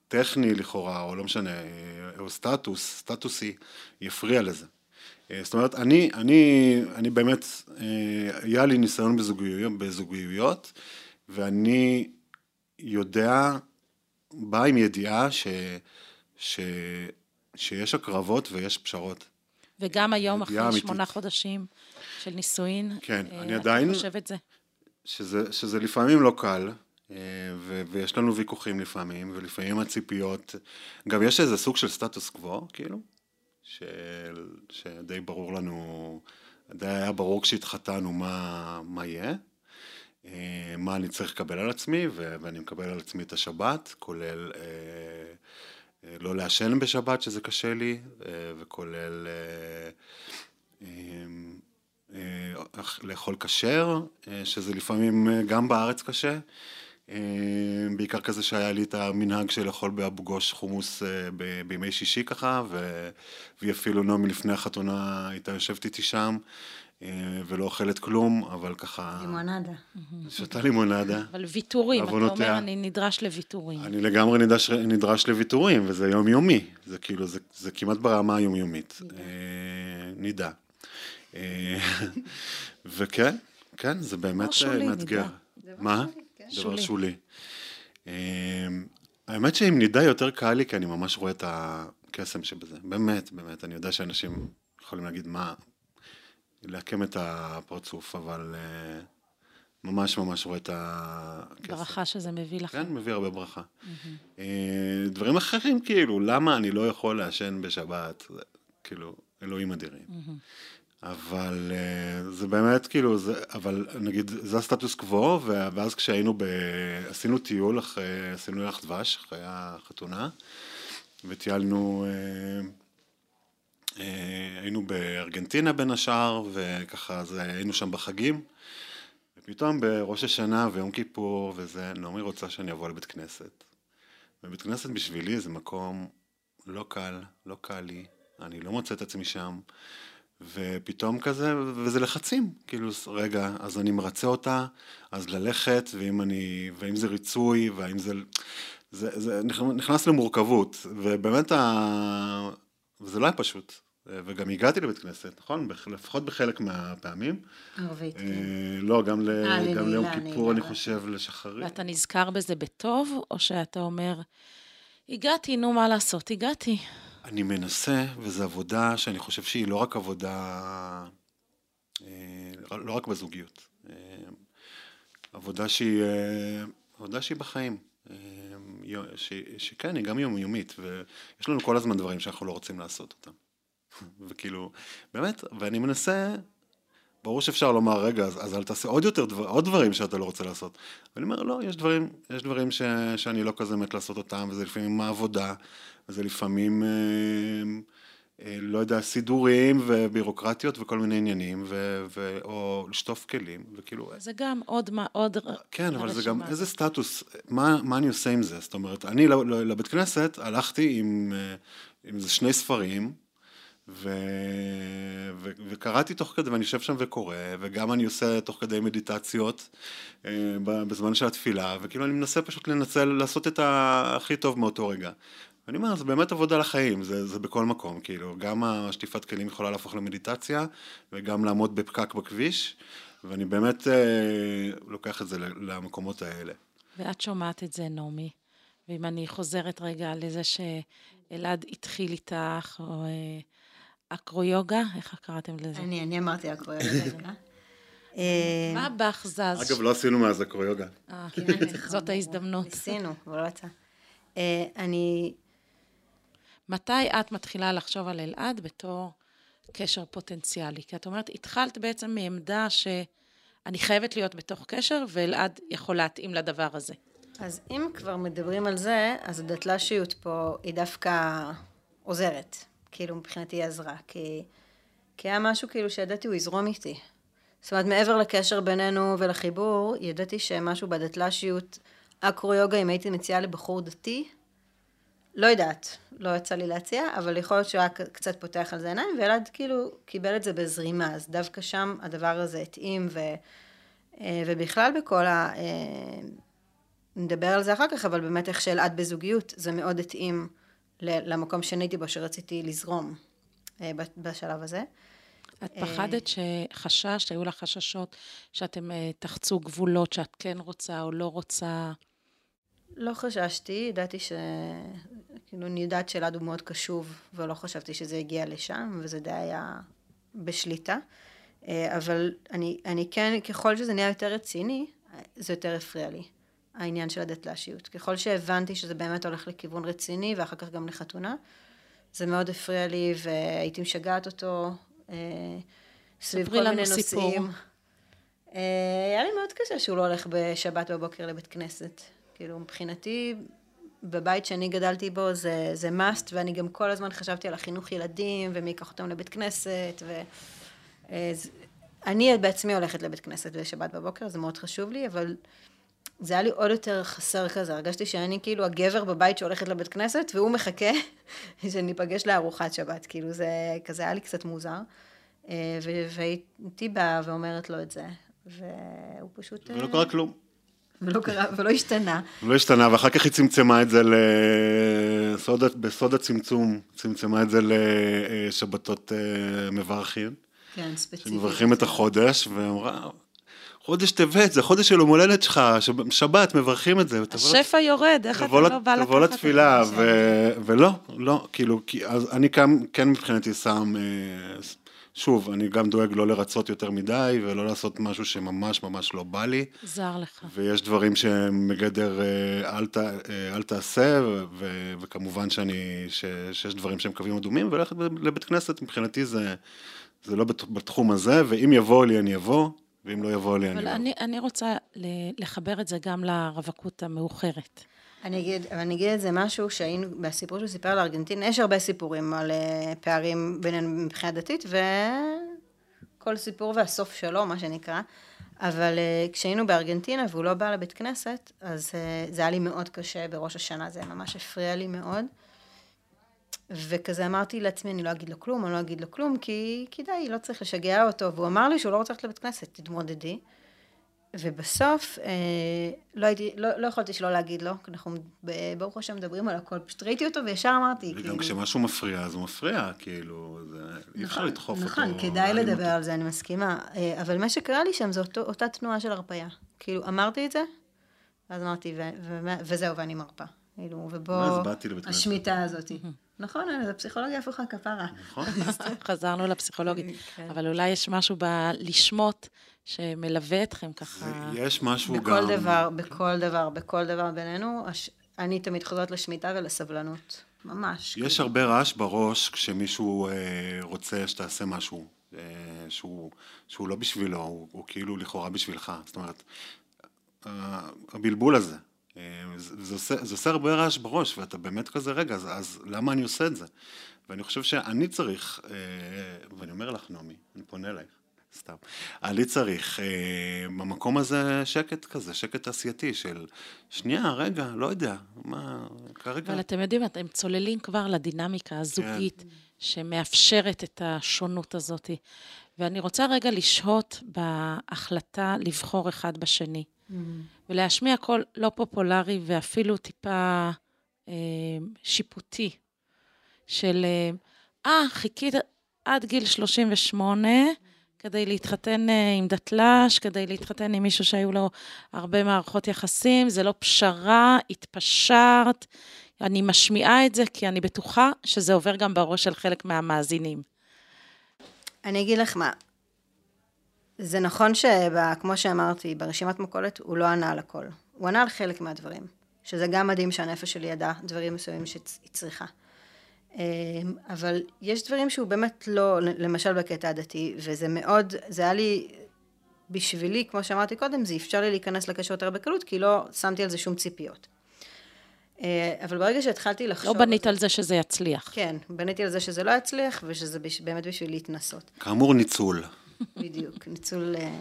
טכני לכאורה, או לא משנה, אה, או סטטוס, סטטוסי, יפריע לזה. אה, זאת אומרת, אני, אני, אני באמת, אה, היה לי ניסיון בזוגיות, בזוגיות, ואני יודע, בא עם ידיעה ש... ש... שיש הקרבות ויש פשרות. וגם היום, אחרי אמיתית. שמונה חודשים של נישואין, כן, אה, אני עדיין... אתה חושב את זה? שזה, שזה לפעמים לא קל, אה, ו, ויש לנו ויכוחים לפעמים, ולפעמים הציפיות... גם יש איזה סוג של סטטוס קוו, כאילו, של, שדי ברור לנו, די היה ברור כשהתחתנו מה, מה יהיה. אה, מה אני צריך לקבל על עצמי, ואני מקבל על עצמי את השבת, כולל אה, אה, לא לעשן בשבת, שזה קשה לי, אה, וכולל אה, לאכול כשר, שזה לפעמים גם בארץ קשה. בעיקר כזה שהיה לי את המנהג של לאכול באבו גוש חומוס בימי שישי ככה, והיא אפילו נעמי לפני החתונה הייתה יושבת איתי שם, אה, ולא אוכלת כלום, אבל ככה... לימונדה. שותה לימונדה. אבל ויתורים, אתה אומר, אני נדרש לוויתורים. אני לגמרי נדרש, נדרש לוויתורים, וזה יומיומי. זה כאילו, זה, זה כמעט ברמה היומיומית. נידה. אה, אה, וכן, כן, זה באמת מאתגר. מה? כן. דבר שולי. האמת שעם נידה יותר קל לי, כי אני ממש רואה את הקסם שבזה. באמת, באמת. אני יודע שאנשים יכולים להגיד, מה, לעקם את הפרצוף, אבל אה, ממש ממש רואה את הכסף. ברכה שזה מביא לך. כן, מביא הרבה ברכה. Mm-hmm. דברים אחרים, כאילו, למה אני לא יכול לעשן בשבת? כאילו, אלוהים אדירים. Mm-hmm. אבל אה, זה באמת, כאילו, זה, אבל נגיד, זה הסטטוס קוו, ואז כשהיינו ב... עשינו טיול אחרי, עשינו ירח דבש, אחרי החתונה, וטיילנו... אה, היינו בארגנטינה בין השאר, וככה אז היינו שם בחגים. ופתאום בראש השנה ויום כיפור וזה, נעמי רוצה שאני אבוא לבית כנסת. ובית כנסת בשבילי זה מקום לא קל, לא קל לי, אני לא מוצא את עצמי שם. ופתאום כזה, וזה לחצים, כאילו, רגע, אז אני מרצה אותה, אז ללכת, ואם אני, ואם זה ריצוי, והאם זה, זה, זה נכנס למורכבות, ובאמת, ה... וזה לא היה פשוט, וגם הגעתי לבית כנסת, נכון? לפחות בחלק מהפעמים. ערבית, כן. לא, גם, ל... אה, גם ליום כיפור, אני חושב, לשחרית. ואתה נזכר בזה בטוב, או שאתה אומר, הגעתי, נו, מה לעשות, הגעתי. אני מנסה, וזו עבודה שאני חושב שהיא לא רק עבודה, אה, לא רק בזוגיות. אה, עבודה שהיא, עבודה שהיא בחיים. ש, שכן, היא גם יומיומית, ויש לנו כל הזמן דברים שאנחנו לא רוצים לעשות אותם. וכאילו, באמת, ואני מנסה, ברור שאפשר לומר, רגע, אז, אז אל תעשה עוד יותר, דבר, עוד דברים שאתה לא רוצה לעשות. ואני אומר, לא, יש דברים, יש דברים ש, שאני לא כזה מת לעשות אותם, וזה לפעמים העבודה, וזה לפעמים, אה, לא יודע, סידורים ובירוקרטיות וכל מיני עניינים, ו, ו, או לשטוף כלים, וכאילו... זה גם עוד מה, עוד... כן, אבל זה גם איזה סטטוס, מה, מה אני עושה עם זה? זאת אומרת, אני לבית כנסת הלכתי עם, אה, עם איזה שני ספרים, ו... ו... וקראתי תוך כדי, ואני יושב שם וקורא, וגם אני עושה תוך כדי מדיטציות אה, בזמן של התפילה, וכאילו אני מנסה פשוט לנצל, לעשות את הכי טוב מאותו רגע. ואני אומר, זה באמת עבודה לחיים, זה, זה בכל מקום, כאילו, גם השטיפת כלים יכולה להפוך למדיטציה, וגם לעמוד בפקק בכביש, ואני באמת אה, לוקח את זה למקומות האלה. ואת שומעת את זה, נעמי, ואם אני חוזרת רגע לזה שאלעד התחיל איתך, או... אה, אקרו-יוגה? איך קראתם לזה? אני, אני אמרתי אקרו-יוגה. אה, מה בך זז? אגב, לא עשינו מאז אקרו-יוגה. אה, כן, זאת ההזדמנות. ניסינו, אבל לא יצא. אה, אני... מתי את מתחילה לחשוב על אלעד בתור קשר פוטנציאלי? כי את אומרת, התחלת בעצם מעמדה שאני חייבת להיות בתוך קשר, ואלעד יכול להתאים לדבר הזה. אז אם כבר מדברים על זה, אז הדתל"שיות פה היא דווקא עוזרת. כאילו מבחינתי היא עזרה, כי, כי היה משהו כאילו שידעתי הוא יזרום איתי. זאת אומרת, מעבר לקשר בינינו ולחיבור, ידעתי שמשהו בדתל"שיות, אקרו-יוגה, אם הייתי מציעה לבחור דתי, לא יודעת, לא יצא לי להציע, אבל יכול להיות שהוא היה קצת פותח על זה עיניים, וילד כאילו קיבל את זה בזרימה, אז דווקא שם הדבר הזה התאים, ו, אה, ובכלל בכל ה... אה, נדבר על זה אחר כך, אבל באמת איך שאלעד בזוגיות, זה מאוד התאים. למקום שאני הייתי בו, שרציתי לזרום אה, בשלב הזה. את פחדת שחששת, היו לך חששות שאתם תחצו גבולות, שאת כן רוצה או לא רוצה? לא חששתי, ידעתי ש... כאילו, אני יודעת שאלעד הוא מאוד קשוב, ולא חשבתי שזה הגיע לשם, וזה די היה בשליטה. אה, אבל אני, אני כן, ככל שזה נהיה יותר רציני, זה יותר הפריע לי. העניין של הדתל"שיות. ככל שהבנתי שזה באמת הולך לכיוון רציני, ואחר כך גם לחתונה, זה מאוד הפריע לי, והייתי משגעת אותו אה, סביב כל מיני נושאים. סיפור. אה, היה לי מאוד קשה שהוא לא הולך בשבת בבוקר לבית כנסת. כאילו, מבחינתי, בבית שאני גדלתי בו זה, זה must, ואני גם כל הזמן חשבתי על החינוך ילדים, ומי ייקח אותם לבית כנסת, ו... אה, אני בעצמי הולכת לבית כנסת בשבת בבוקר, זה מאוד חשוב לי, אבל זה היה לי עוד יותר חסר כזה, הרגשתי שאני כאילו הגבר בבית שהולכת לבית כנסת, והוא מחכה שניפגש לארוחת שבת, כאילו זה כזה היה לי קצת מוזר. אה, והייתי באה ואומרת לו את זה, והוא פשוט... ולא קרה כלום. ולא קרה, ולא השתנה. לא השתנה, ואחר כך היא צמצמה את זה לסוד, בסוד הצמצום, צמצמה את זה לשבתות אה, מברכים. כן, ספציפית. שמברכים את החודש, ואמרה, חודש טבת, זה חודש של יום הולדת שלך, שבת, מברכים את זה. השפע יורד, איך אתה לא בא לקחת תבוא לתפילה, ולא, לא, כאילו, אז אני כן מבחינתי שם, אה, שוב, אני גם דואג לא לרצות יותר מדי, ולא לעשות משהו שממש ממש לא בא לי. זר לך. ויש דברים שהם מגדר אה, אל, ת, אה, אל תעשה, ו, וכמובן שאני, ש, שיש דברים שהם קווים אדומים, וללכת לבית כנסת מבחינתי זה, זה לא בתחום הזה, ואם יבוא לי אני אבוא. ואם לא יבוא לי, אני... אבל אני, אני רוצה לחבר את זה גם לרווקות המאוחרת. אני אגיד, אני אגיד את זה משהו שהיינו, בסיפור שהוא סיפר על ארגנטינה, יש הרבה סיפורים על אה, פערים בינינו מבחינה דתית, וכל סיפור והסוף שלו, מה שנקרא. אבל אה, כשהיינו בארגנטינה והוא לא בא לבית כנסת, אז אה, זה היה לי מאוד קשה בראש השנה, זה ממש הפריע לי מאוד. וכזה אמרתי לעצמי, אני לא אגיד לו כלום, אני לא אגיד לו כלום, כי כדאי, לא צריך לשגע אותו. והוא אמר לי שהוא לא רוצה ללכת לבית כנסת, תתמודדי. ובסוף, אה, לא, הייתי, לא, לא יכולתי שלא להגיד לו, כי אנחנו ברוך השם מדברים על הכל, פשוט ראיתי אותו וישר אמרתי, וגם כאילו... כשמשהו מפריע, אז הוא מפריע, כאילו, זה, אי אפשר נכון, לדחוף נכון, אותו. נכון, כדאי לדבר אותו. על זה, אני מסכימה. אה, אבל מה שקרה לי שם זה אותו, אותה תנועה של הרפייה. כאילו, אמרתי את זה, ואז אמרתי, ו, ו, ו, וזהו, ואני מרפה. כאילו, ובוא... השמיטה הזאת. נכון, זה פסיכולוגיה הפוכה כפרה. נכון. חזרנו לפסיכולוגית. כן. אבל אולי יש משהו בלשמוט שמלווה אתכם ככה. יש משהו גם... בכל דבר, בכל דבר, בכל דבר בינינו, אני תמיד חוזרת לשמיטה ולסבלנות. ממש. יש הרבה רעש בראש כשמישהו אה, רוצה שתעשה משהו. אה, שהוא, שהוא לא בשבילו, הוא, הוא כאילו לכאורה בשבילך. זאת אומרת, הבלבול הזה, זה, זה, עושה, זה עושה הרבה רעש בראש, ואתה באמת כזה, רגע, אז, אז למה אני עושה את זה? ואני חושב שאני צריך, ואני אומר לך, נעמי, אני פונה אלייך, סתם. אני צריך אה, במקום הזה שקט כזה, שקט תעשייתי של שנייה, רגע, לא יודע, מה, כרגע... אבל אתם יודעים, אתם צוללים כבר לדינמיקה הזוגית כן. שמאפשרת את השונות הזאת. ואני רוצה רגע לשהות בהחלטה לבחור אחד בשני. Mm-hmm. ולהשמיע קול לא פופולרי ואפילו טיפה אה, שיפוטי של, אה, ah, חיכית עד גיל 38, כדי להתחתן אה, עם דתל"ש, כדי להתחתן עם מישהו שהיו לו הרבה מערכות יחסים, זה לא פשרה, התפשרת. אני משמיעה את זה כי אני בטוחה שזה עובר גם בראש של חלק מהמאזינים. אני אגיד לך מה, זה נכון שכמו שאמרתי, ברשימת מכולת הוא לא ענה על הכל. הוא ענה על חלק מהדברים, שזה גם מדהים שהנפש שלי ידעה דברים מסוימים שהיא צריכה. אמ, אבל יש דברים שהוא באמת לא, למשל בקטע הדתי, וזה מאוד, זה היה לי, בשבילי, כמו שאמרתי קודם, זה אפשר לי להיכנס לקשר יותר בקלות, כי לא שמתי על זה שום ציפיות. אה, אבל ברגע שהתחלתי לחשוב... לא בנית על זה שזה יצליח. כן, בניתי על זה שזה לא יצליח, ושזה באמת בשביל להתנסות. כאמור, ניצול. בדיוק, ניצול אה,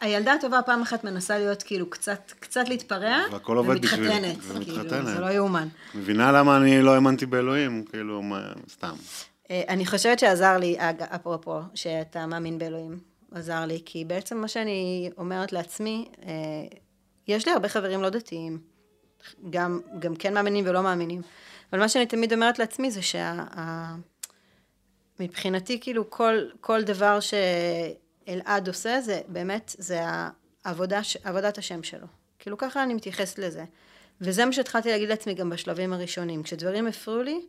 הילדה הטובה פעם אחת מנסה להיות כאילו קצת, קצת להתפרע, והכל עובד בשביל... ומתחתנת, כאילו, זה לא יאומן. מבינה למה אני לא האמנתי באלוהים, כאילו, מה, סתם. אה, אני חושבת שעזר לי, אפרופו, שאתה מאמין באלוהים, עזר לי, כי בעצם מה שאני אומרת לעצמי, אה, יש לי הרבה חברים לא דתיים, גם, גם כן מאמינים ולא מאמינים, אבל מה שאני תמיד אומרת לעצמי זה שמבחינתי, כאילו, כל, כל דבר ש... אלעד עושה זה באמת, זה העבודה, עבודת השם שלו. כאילו ככה אני מתייחסת לזה. וזה מה שהתחלתי להגיד לעצמי גם בשלבים הראשונים. כשדברים הפריעו לי,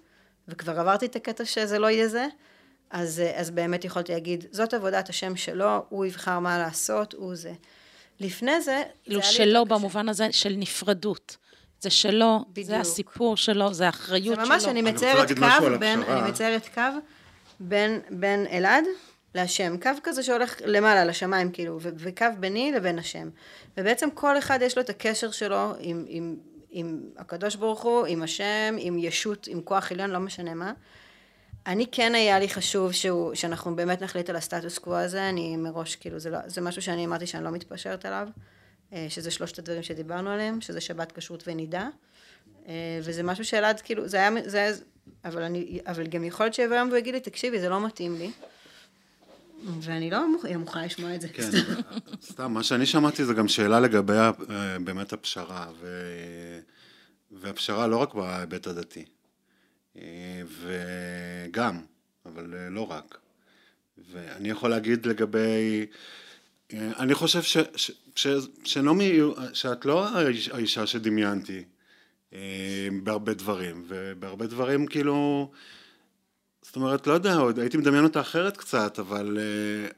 וכבר עברתי את הקטע שזה לא יהיה זה, אז, אז באמת יכולתי להגיד, זאת עבודת השם שלו, הוא יבחר מה לעשות, הוא זה. לפני זה... כאילו שלו במובן הזה של נפרדות. זה שלו, בדיוק. זה הסיפור שלו, זה האחריות שלו. זה ממש, אני מציירת קו בין, אני מציירת קו בין, בין אלעד להשם, קו כזה שהולך למעלה לשמיים כאילו, ו- וקו ביני לבין השם. ובעצם כל אחד יש לו את הקשר שלו עם, עם, עם הקדוש ברוך הוא, עם השם, עם ישות, עם כוח עליון, לא משנה מה. אני כן היה לי חשוב שהוא, שאנחנו באמת נחליט על הסטטוס קוו הזה, אני מראש כאילו זה, לא, זה משהו שאני אמרתי שאני לא מתפשרת עליו, אה, שזה שלושת הדברים שדיברנו עליהם, שזה שבת כשרות ונידה, אה, וזה משהו שאלעד כאילו, זה היה, זה היה, אבל, אני, אבל גם יכול להיות שיבוא יום והוא יגיד לי, תקשיבי, זה לא מתאים לי. ואני לא מוכנה לשמוע את זה. כן, סתם, מה שאני שמעתי זה גם שאלה לגבי אה, באמת הפשרה, ו... והפשרה לא רק בהיבט הדתי, אה, וגם, אבל אה, לא רק. ואני יכול להגיד לגבי, אני חושב ש, ש, ש, שנעמי, שאת לא האישה שדמיינתי בהרבה דברים, ובהרבה דברים כאילו, אומרת, לא יודע, עוד הייתי מדמיין אותה אחרת קצת, אבל, אה,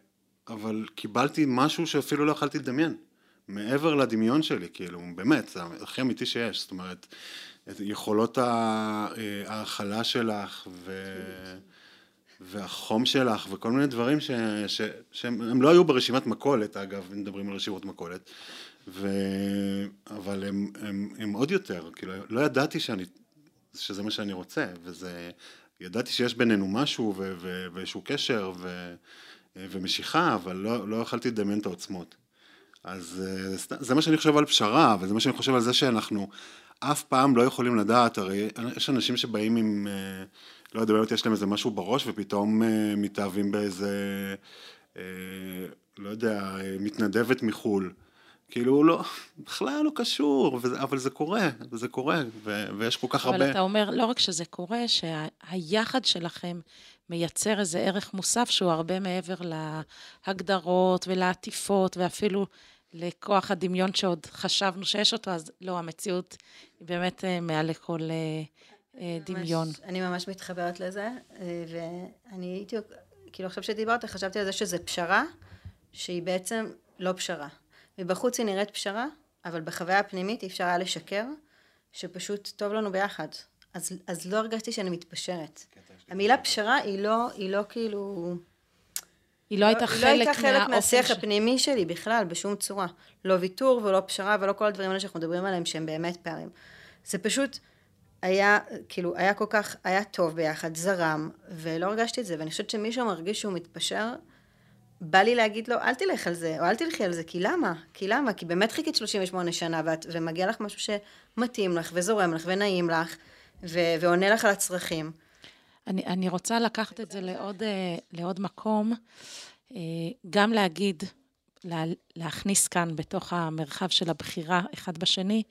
אבל קיבלתי משהו שאפילו לא יכלתי לדמיין. מעבר לדמיון שלי, כאילו, באמת, זה הכי אמיתי שיש. זאת אומרת, יכולות אה, ההכלה שלך ו... והחום שלך וכל מיני דברים ש... ש... שהם לא היו ברשימת מכולת, אגב, אם מדברים על רשימות מכולת, ו... אבל הם, הם, הם עוד יותר, כאילו, לא ידעתי שאני, שזה מה שאני רוצה, וזה... ידעתי שיש בינינו משהו ו- ו- ואיזשהו קשר ו- ומשיכה, אבל לא, לא יכלתי לדמיין את העוצמות. אז אה, זה מה שאני חושב על פשרה, וזה מה שאני חושב על זה שאנחנו אף פעם לא יכולים לדעת, הרי יש אנשים שבאים עם, אה, לא יודע, באמת יש להם איזה משהו בראש ופתאום אה, מתאהבים באיזה, לא יודע, מתנדבת מחו"ל. כאילו הוא לא, בכלל לא קשור, וזה, אבל זה קורה, וזה קורה, ו, ויש כל כך אבל הרבה... אבל אתה אומר, לא רק שזה קורה, שהיחד שלכם מייצר איזה ערך מוסף שהוא הרבה מעבר להגדרות ולעטיפות, ואפילו לכוח הדמיון שעוד חשבנו שיש אותו, אז לא, המציאות היא באמת אה, מעל לכל אה, אה, דמיון. ממש, אני ממש מתחברת לזה, ואני הייתי, כאילו עכשיו שדיברת, חשבתי על זה שזה פשרה, שהיא בעצם לא פשרה. מבחוץ היא נראית פשרה, אבל בחוויה הפנימית אי אפשר היה לשקר, שפשוט טוב לנו ביחד. אז, אז לא הרגשתי שאני מתפשרת. המילה פשרה היא לא, היא לא כאילו... היא לא הייתה חלק מהאופן... היא לא הייתה חלק מהשיח ש... הפנימי שלי בכלל, בשום צורה. לא ויתור ולא פשרה ולא כל הדברים האלה שאנחנו מדברים עליהם שהם באמת פערים. זה פשוט היה, כאילו, היה כל כך, היה טוב ביחד, זרם, ולא הרגשתי את זה, ואני חושבת שמישהו מרגיש שהוא מתפשר, בא לי להגיד לו, אל תלך על זה, או אל תלכי על זה, כי למה? כי למה? כי באמת חיכית 38 שנה, ואת, ומגיע לך משהו שמתאים לך, וזורם לך, ונעים לך, ו, ועונה לך על הצרכים. אני, אני רוצה לקחת את זה לעוד, אה, לעוד מקום, אה, גם להגיד, לה, להכניס כאן בתוך המרחב של הבחירה אחד בשני,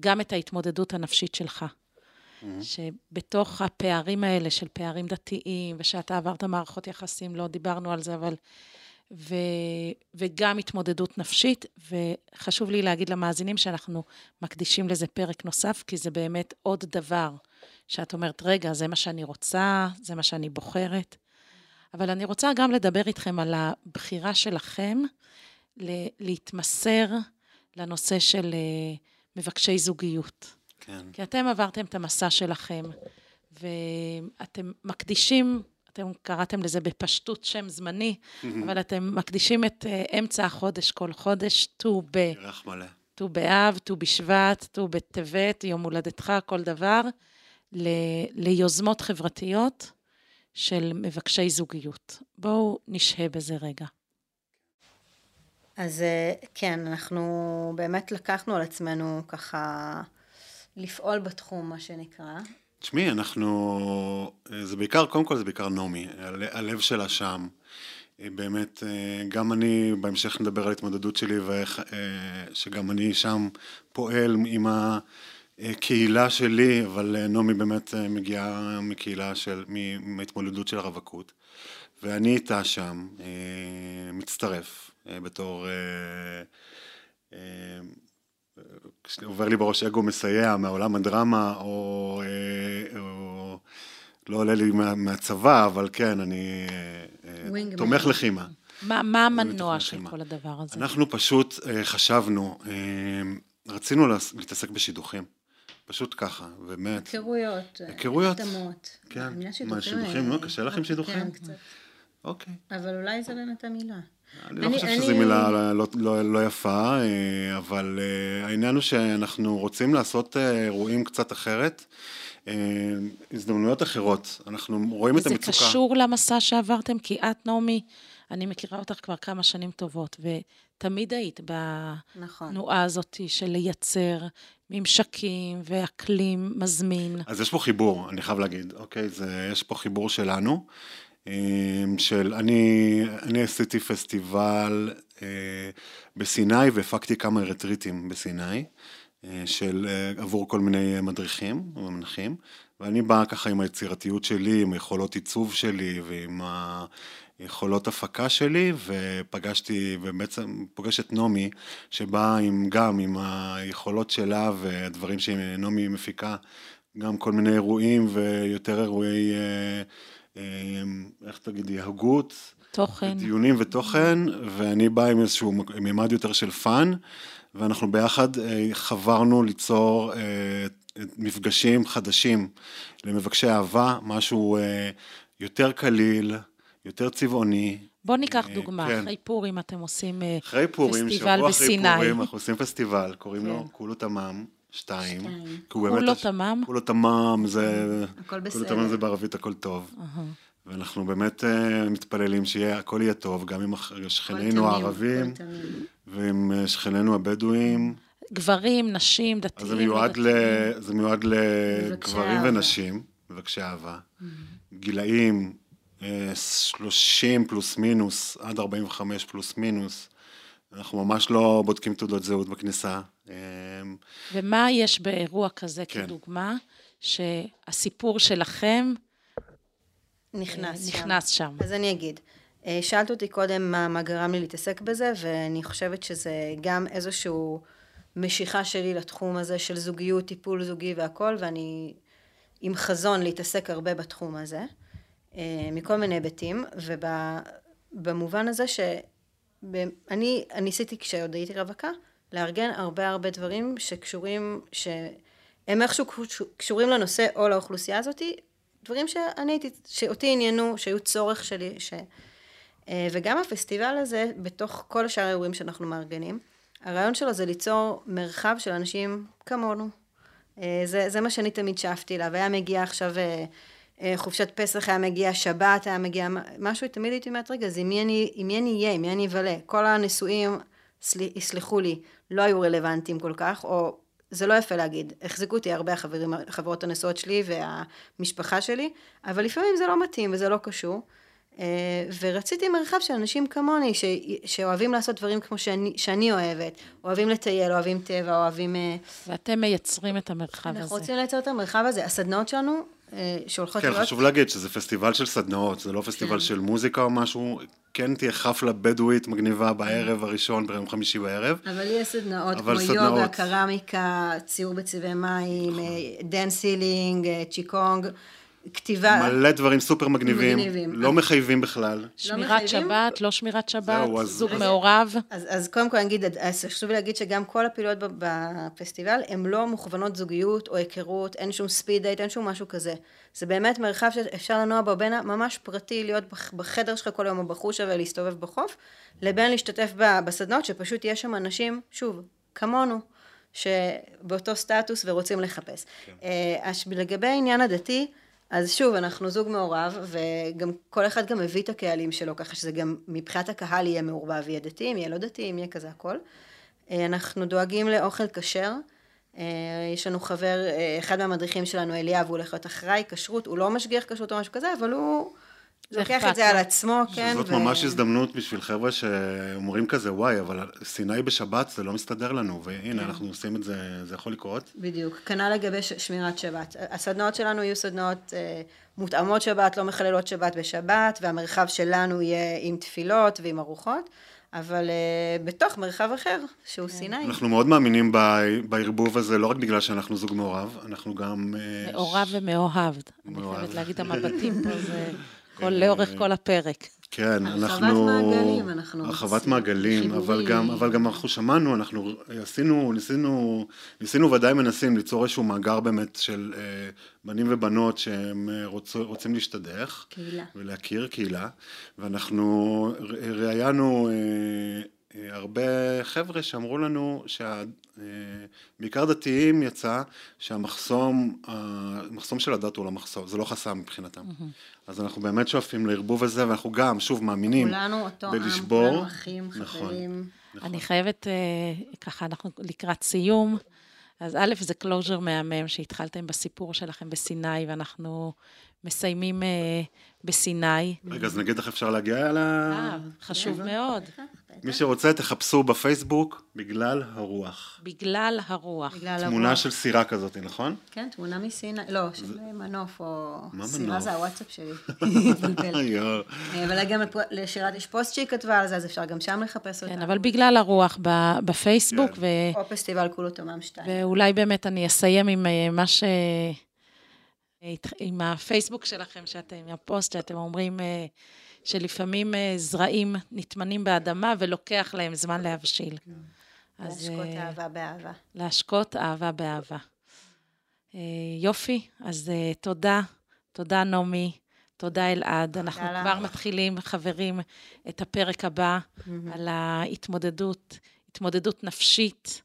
גם את ההתמודדות הנפשית שלך. Mm-hmm. שבתוך הפערים האלה של פערים דתיים, ושאתה עברת מערכות יחסים, לא דיברנו על זה, אבל ו, וגם התמודדות נפשית, וחשוב לי להגיד למאזינים שאנחנו מקדישים לזה פרק נוסף, כי זה באמת עוד דבר שאת אומרת, רגע, זה מה שאני רוצה, זה מה שאני בוחרת. אבל אני רוצה גם לדבר איתכם על הבחירה שלכם להתמסר לנושא של אה, מבקשי זוגיות. כן. כי אתם עברתם את המסע שלכם, ואתם מקדישים אתם קראתם לזה בפשטות שם זמני, אבל אתם מקדישים את uh, אמצע החודש כל חודש, ט"ו ב... ירח מלא. ט"ו באב, ט"ו בשבט, ט"ו בטבת, יום הולדתך, כל דבר, ל, ליוזמות חברתיות של מבקשי זוגיות. בואו נשהה בזה רגע. אז אה, כן, אנחנו באמת לקחנו על עצמנו ככה לפעול בתחום, מה שנקרא. תשמעי, אנחנו, זה בעיקר, קודם כל זה בעיקר נעמי, הלב שלה שם. באמת, גם אני, בהמשך נדבר על התמודדות שלי ואיך, שגם אני שם פועל עם הקהילה שלי, אבל נעמי באמת מגיעה מקהילה של, מהתמודדות של הרווקות. ואני איתה שם, מצטרף בתור עובר לי בראש אגו מסייע מעולם הדרמה, או, אה, או לא עולה לי מה, מהצבא, אבל כן, אני אה, תומך לחימה. מה, מה המנוע של כל הדבר הזה? אנחנו פשוט אה, חשבנו, רצינו להתעסק בשידוכים. פשוט ככה, באמת. היכרויות. היכרויות. התאמות. כן. מה, שידוכים? נו, קשה לכם שידוכים? כן, קצת. אוקיי. אבל אולי זה באמת המילה. אני לא חושב שזו מילה לא, לא, לא יפה, אה, אבל אה, העניין הוא שאנחנו רוצים לעשות אה, אירועים קצת אחרת. הזדמנויות אחרות, אנחנו רואים את המצוקה. זה קשור למסע שעברתם? כי את, נעמי, אני מכירה אותך כבר כמה שנים טובות, ותמיד היית נכון. בתנועה נכון. הזאת של לייצר ממשקים ואקלים מזמין. אז יש פה חיבור, אני חייב להגיד, אוקיי? זה, יש פה חיבור שלנו. אמ, של, אני, אני עשיתי פסטיבל אה, בסיני והפקתי כמה רטריטים בסיני, אה, של, אה, עבור כל מיני מדריכים ומנחים, ואני בא ככה עם היצירתיות שלי, עם היכולות עיצוב שלי ועם היכולות הפקה שלי, ופגשתי, ובעצם פוגש את נעמי, שבאה גם עם היכולות שלה והדברים שנעמי מפיקה, גם כל מיני אירועים ויותר אירועי... אמ, איך תגידי, הגות. תוכן. דיונים ותוכן, ואני בא עם איזשהו מימד יותר של fun, ואנחנו ביחד אה, חברנו ליצור אה, מפגשים חדשים למבקשי אהבה, משהו אה, יותר קליל, יותר צבעוני. בוא ניקח דוגמה, כן. אחרי פורים אתם עושים אחרי פורים, פסטיבל שבוע בסיני. אחרי פורים, אנחנו עושים פסטיבל, קוראים כן. לו כולו תמם. שתיים. כולו תמם? כולו תמם זה... הכל בסדר. כולו תמם זה בערבית הכל טוב. ואנחנו באמת אה, מתפללים שהכל יהיה טוב, גם עם שכנינו הערבים, ועם אה, שכנינו הבדואים. גברים, נשים, דתיים. זה מיועד, ל... זה מיועד לגברים ונשים, מבקשי אהבה. גילאים 30 אה, פלוס מינוס, עד 45 פלוס מינוס. אנחנו ממש לא בודקים תעודות זהות בכניסה. ומה יש באירוע כזה כן. כדוגמה, שהסיפור שלכם נכנס, אה, נכנס שם. שם? אז אני אגיד. אה, שאלת אותי קודם מה, מה גרם לי להתעסק בזה, ואני חושבת שזה גם איזושהי משיכה שלי לתחום הזה של זוגיות, טיפול זוגי והכל, ואני עם חזון להתעסק הרבה בתחום הזה, אה, מכל מיני היבטים, ובמובן הזה ש... אני ניסיתי כשעוד הייתי רווקה, לארגן הרבה הרבה דברים שקשורים, שהם איכשהו קשורים לנושא או לאוכלוסייה הזאתי, דברים שאני הייתי, שאותי עניינו, שהיו צורך שלי, ש... וגם הפסטיבל הזה, בתוך כל השאר האירועים שאנחנו מארגנים, הרעיון שלו זה ליצור מרחב של אנשים כמונו. זה, זה מה שאני תמיד שאפתי אליו. היה מגיע עכשיו חופשת פסח, היה מגיע שבת, היה מגיע משהו, תמיד הייתי אומרת, רגע, אז עם מי אני, עם מי אני אהיה, עם מי אני אבלה? כל הנשואים, יסלחו לי, לא היו רלוונטיים כל כך, או זה לא יפה להגיד, החזיקו אותי הרבה החברים, החברות הנשואות שלי והמשפחה שלי, אבל לפעמים זה לא מתאים וזה לא קשור. אה, ורציתי מרחב של אנשים כמוני, ש, שאוהבים לעשות דברים כמו שאני, שאני אוהבת, אוהבים לטייל, אוהבים טבע, אוהבים... אה, ואתם מייצרים את המרחב אנחנו הזה. אנחנו רוצים לייצר את המרחב הזה. הסדנאות שלנו, אה, שהולכות כן, להיות... כן, חשוב להגיד שזה פסטיבל של סדנאות, זה לא פסטיבל כן. של מוזיקה או משהו, כן תהיה חפלה בדואית מגניבה בערב הראשון, ביום חמישי בערב. אבל יש סדנאות כמו סדנאות... יוגה, קרמיקה, ציור בצבעי מים, dance healing, צ'יקונג. כתיבה... מלא דברים סופר מגניבים, מגניבים. לא מחייבים בכלל. לא שמירת שבת, לא שמירת שבת, זהו, אז... זוג מעורב. אז, אז קודם כל אני אגיד, חשוב לי להגיד שגם כל הפעילויות בפסטיבל הן לא מוכוונות זוגיות או היכרות, אין שום speed date, אין שום משהו כזה. זה באמת מרחב שאפשר לנוע בו בין ממש פרטי, להיות בחדר שלך כל יום או בחושה ולהסתובב בחוף, לבין להשתתף בסדנות, שפשוט יש שם אנשים, שוב, כמונו. שבאותו סטטוס ורוצים לחפש. כן. אה, לגבי העניין הדתי, אז שוב, אנחנו זוג מעורב, וגם כל אחד גם מביא את הקהלים שלו, ככה שזה גם מבחינת הקהל יהיה מעורבב, יהיה דתיים, יהיה לא דתיים, יהיה כזה הכל. אה, אנחנו דואגים לאוכל כשר. אה, יש לנו חבר, אה, אחד מהמדריכים שלנו, אליאב, הוא הולך להיות אחראי כשרות, הוא לא משגיח כשרות או משהו כזה, אבל הוא לוקח את זה על עצמו, כן. זאת ממש הזדמנות בשביל חבר'ה שאומרים כזה, וואי, אבל סיני בשבת זה לא מסתדר לנו, והנה, כן. אנחנו עושים את זה, זה יכול לקרות. בדיוק. כנ"ל לגבי שמירת שבת. הסדנאות שלנו יהיו סדנאות אה, מותאמות שבת, לא מחללות שבת בשבת, והמרחב שלנו יהיה עם תפילות ועם ארוחות. אבל uh, בתוך מרחב אחר, שהוא כן. סיני. אנחנו מאוד מאמינים בערבוב הזה, לא רק בגלל שאנחנו זוג מעורב, אנחנו גם... מעורב ומאוהב. אני חייבת להגיד, המבטים פה זה... כל, לאורך כל הפרק. כן, אנחנו... הרחבת מעגלים, אנחנו... הרחבת מעגלים, אבל גם, אבל גם אנחנו שמענו, אנחנו עשינו, ניסינו, ניסינו ודאי מנסים ליצור איזשהו מאגר באמת של אה, בנים ובנות שהם אה, רוצ, רוצים להשתדך. קהילה. ולהכיר קהילה, ואנחנו ראיינו... אה, אה, הרבה חבר'ה שאמרו לנו שבעיקר דתיים יצא שהמחסום, המחסום של הדת הוא לא מחסום, זה לא חסם מבחינתם. Mm-hmm. אז אנחנו באמת שואפים לערבוב הזה, ואנחנו גם, שוב, מאמינים כולנו אותו בלשבור. עם, כולנו אחים, נכון, חברים. נכון. אני חייבת, אה, ככה, אנחנו לקראת סיום. אז א', זה closure מהמם שהתחלתם בסיפור שלכם בסיני, ואנחנו מסיימים uh, בסיני. רגע, אז נגיד איך אפשר להגיע ל... אה, חשוב. מאוד. מי שרוצה, תחפשו בפייסבוק, בגלל הרוח. בגלל הרוח. בגלל תמונה של סירה כזאת, נכון? כן, תמונה מסיני, לא, של מנוף, או... מה סירה מנוף? זה הוואטסאפ שלי. אה, אבל גם לשירת יש פוסט שהיא כתבה על זה, אז אפשר גם שם לחפש אותה. כן, אבל בגלל הרוח בפייסבוק. כן. או פסטיבל כולו תמ"ם 2. ואולי באמת אני אסיים עם אה, מה ש... עם הפייסבוק שלכם, שאתם, עם הפוסט שאתם אומרים אה, שלפעמים אה, זרעים נטמנים באדמה ולוקח להם זמן להבשיל. כן. להשקות אה, אהבה באהבה. להשקות אהבה באהבה. יופי, אז תודה, תודה נעמי, תודה אלעד. אנחנו לך. כבר מתחילים, חברים, את הפרק הבא mm-hmm. על ההתמודדות, התמודדות נפשית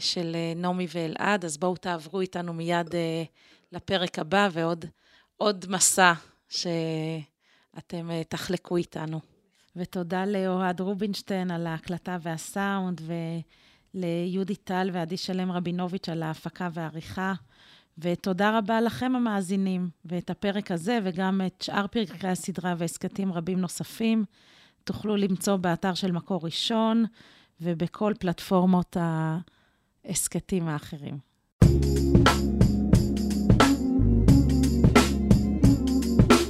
של נעמי ואלעד, אז בואו תעברו איתנו מיד לפרק הבא ועוד עוד מסע שאתם אה, תחלקו איתנו. ותודה לאוהד רובינשטיין על ההקלטה והסאונד, וליהודי טל ועדי שלם רבינוביץ' על ההפקה והעריכה. ותודה רבה לכם המאזינים, ואת הפרק הזה וגם את שאר פרקי הסדרה והסכתים רבים נוספים תוכלו למצוא באתר של מקור ראשון ובכל פלטפורמות ההסכתים האחרים.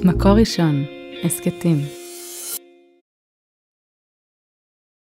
מקור ראשון, הסכתים.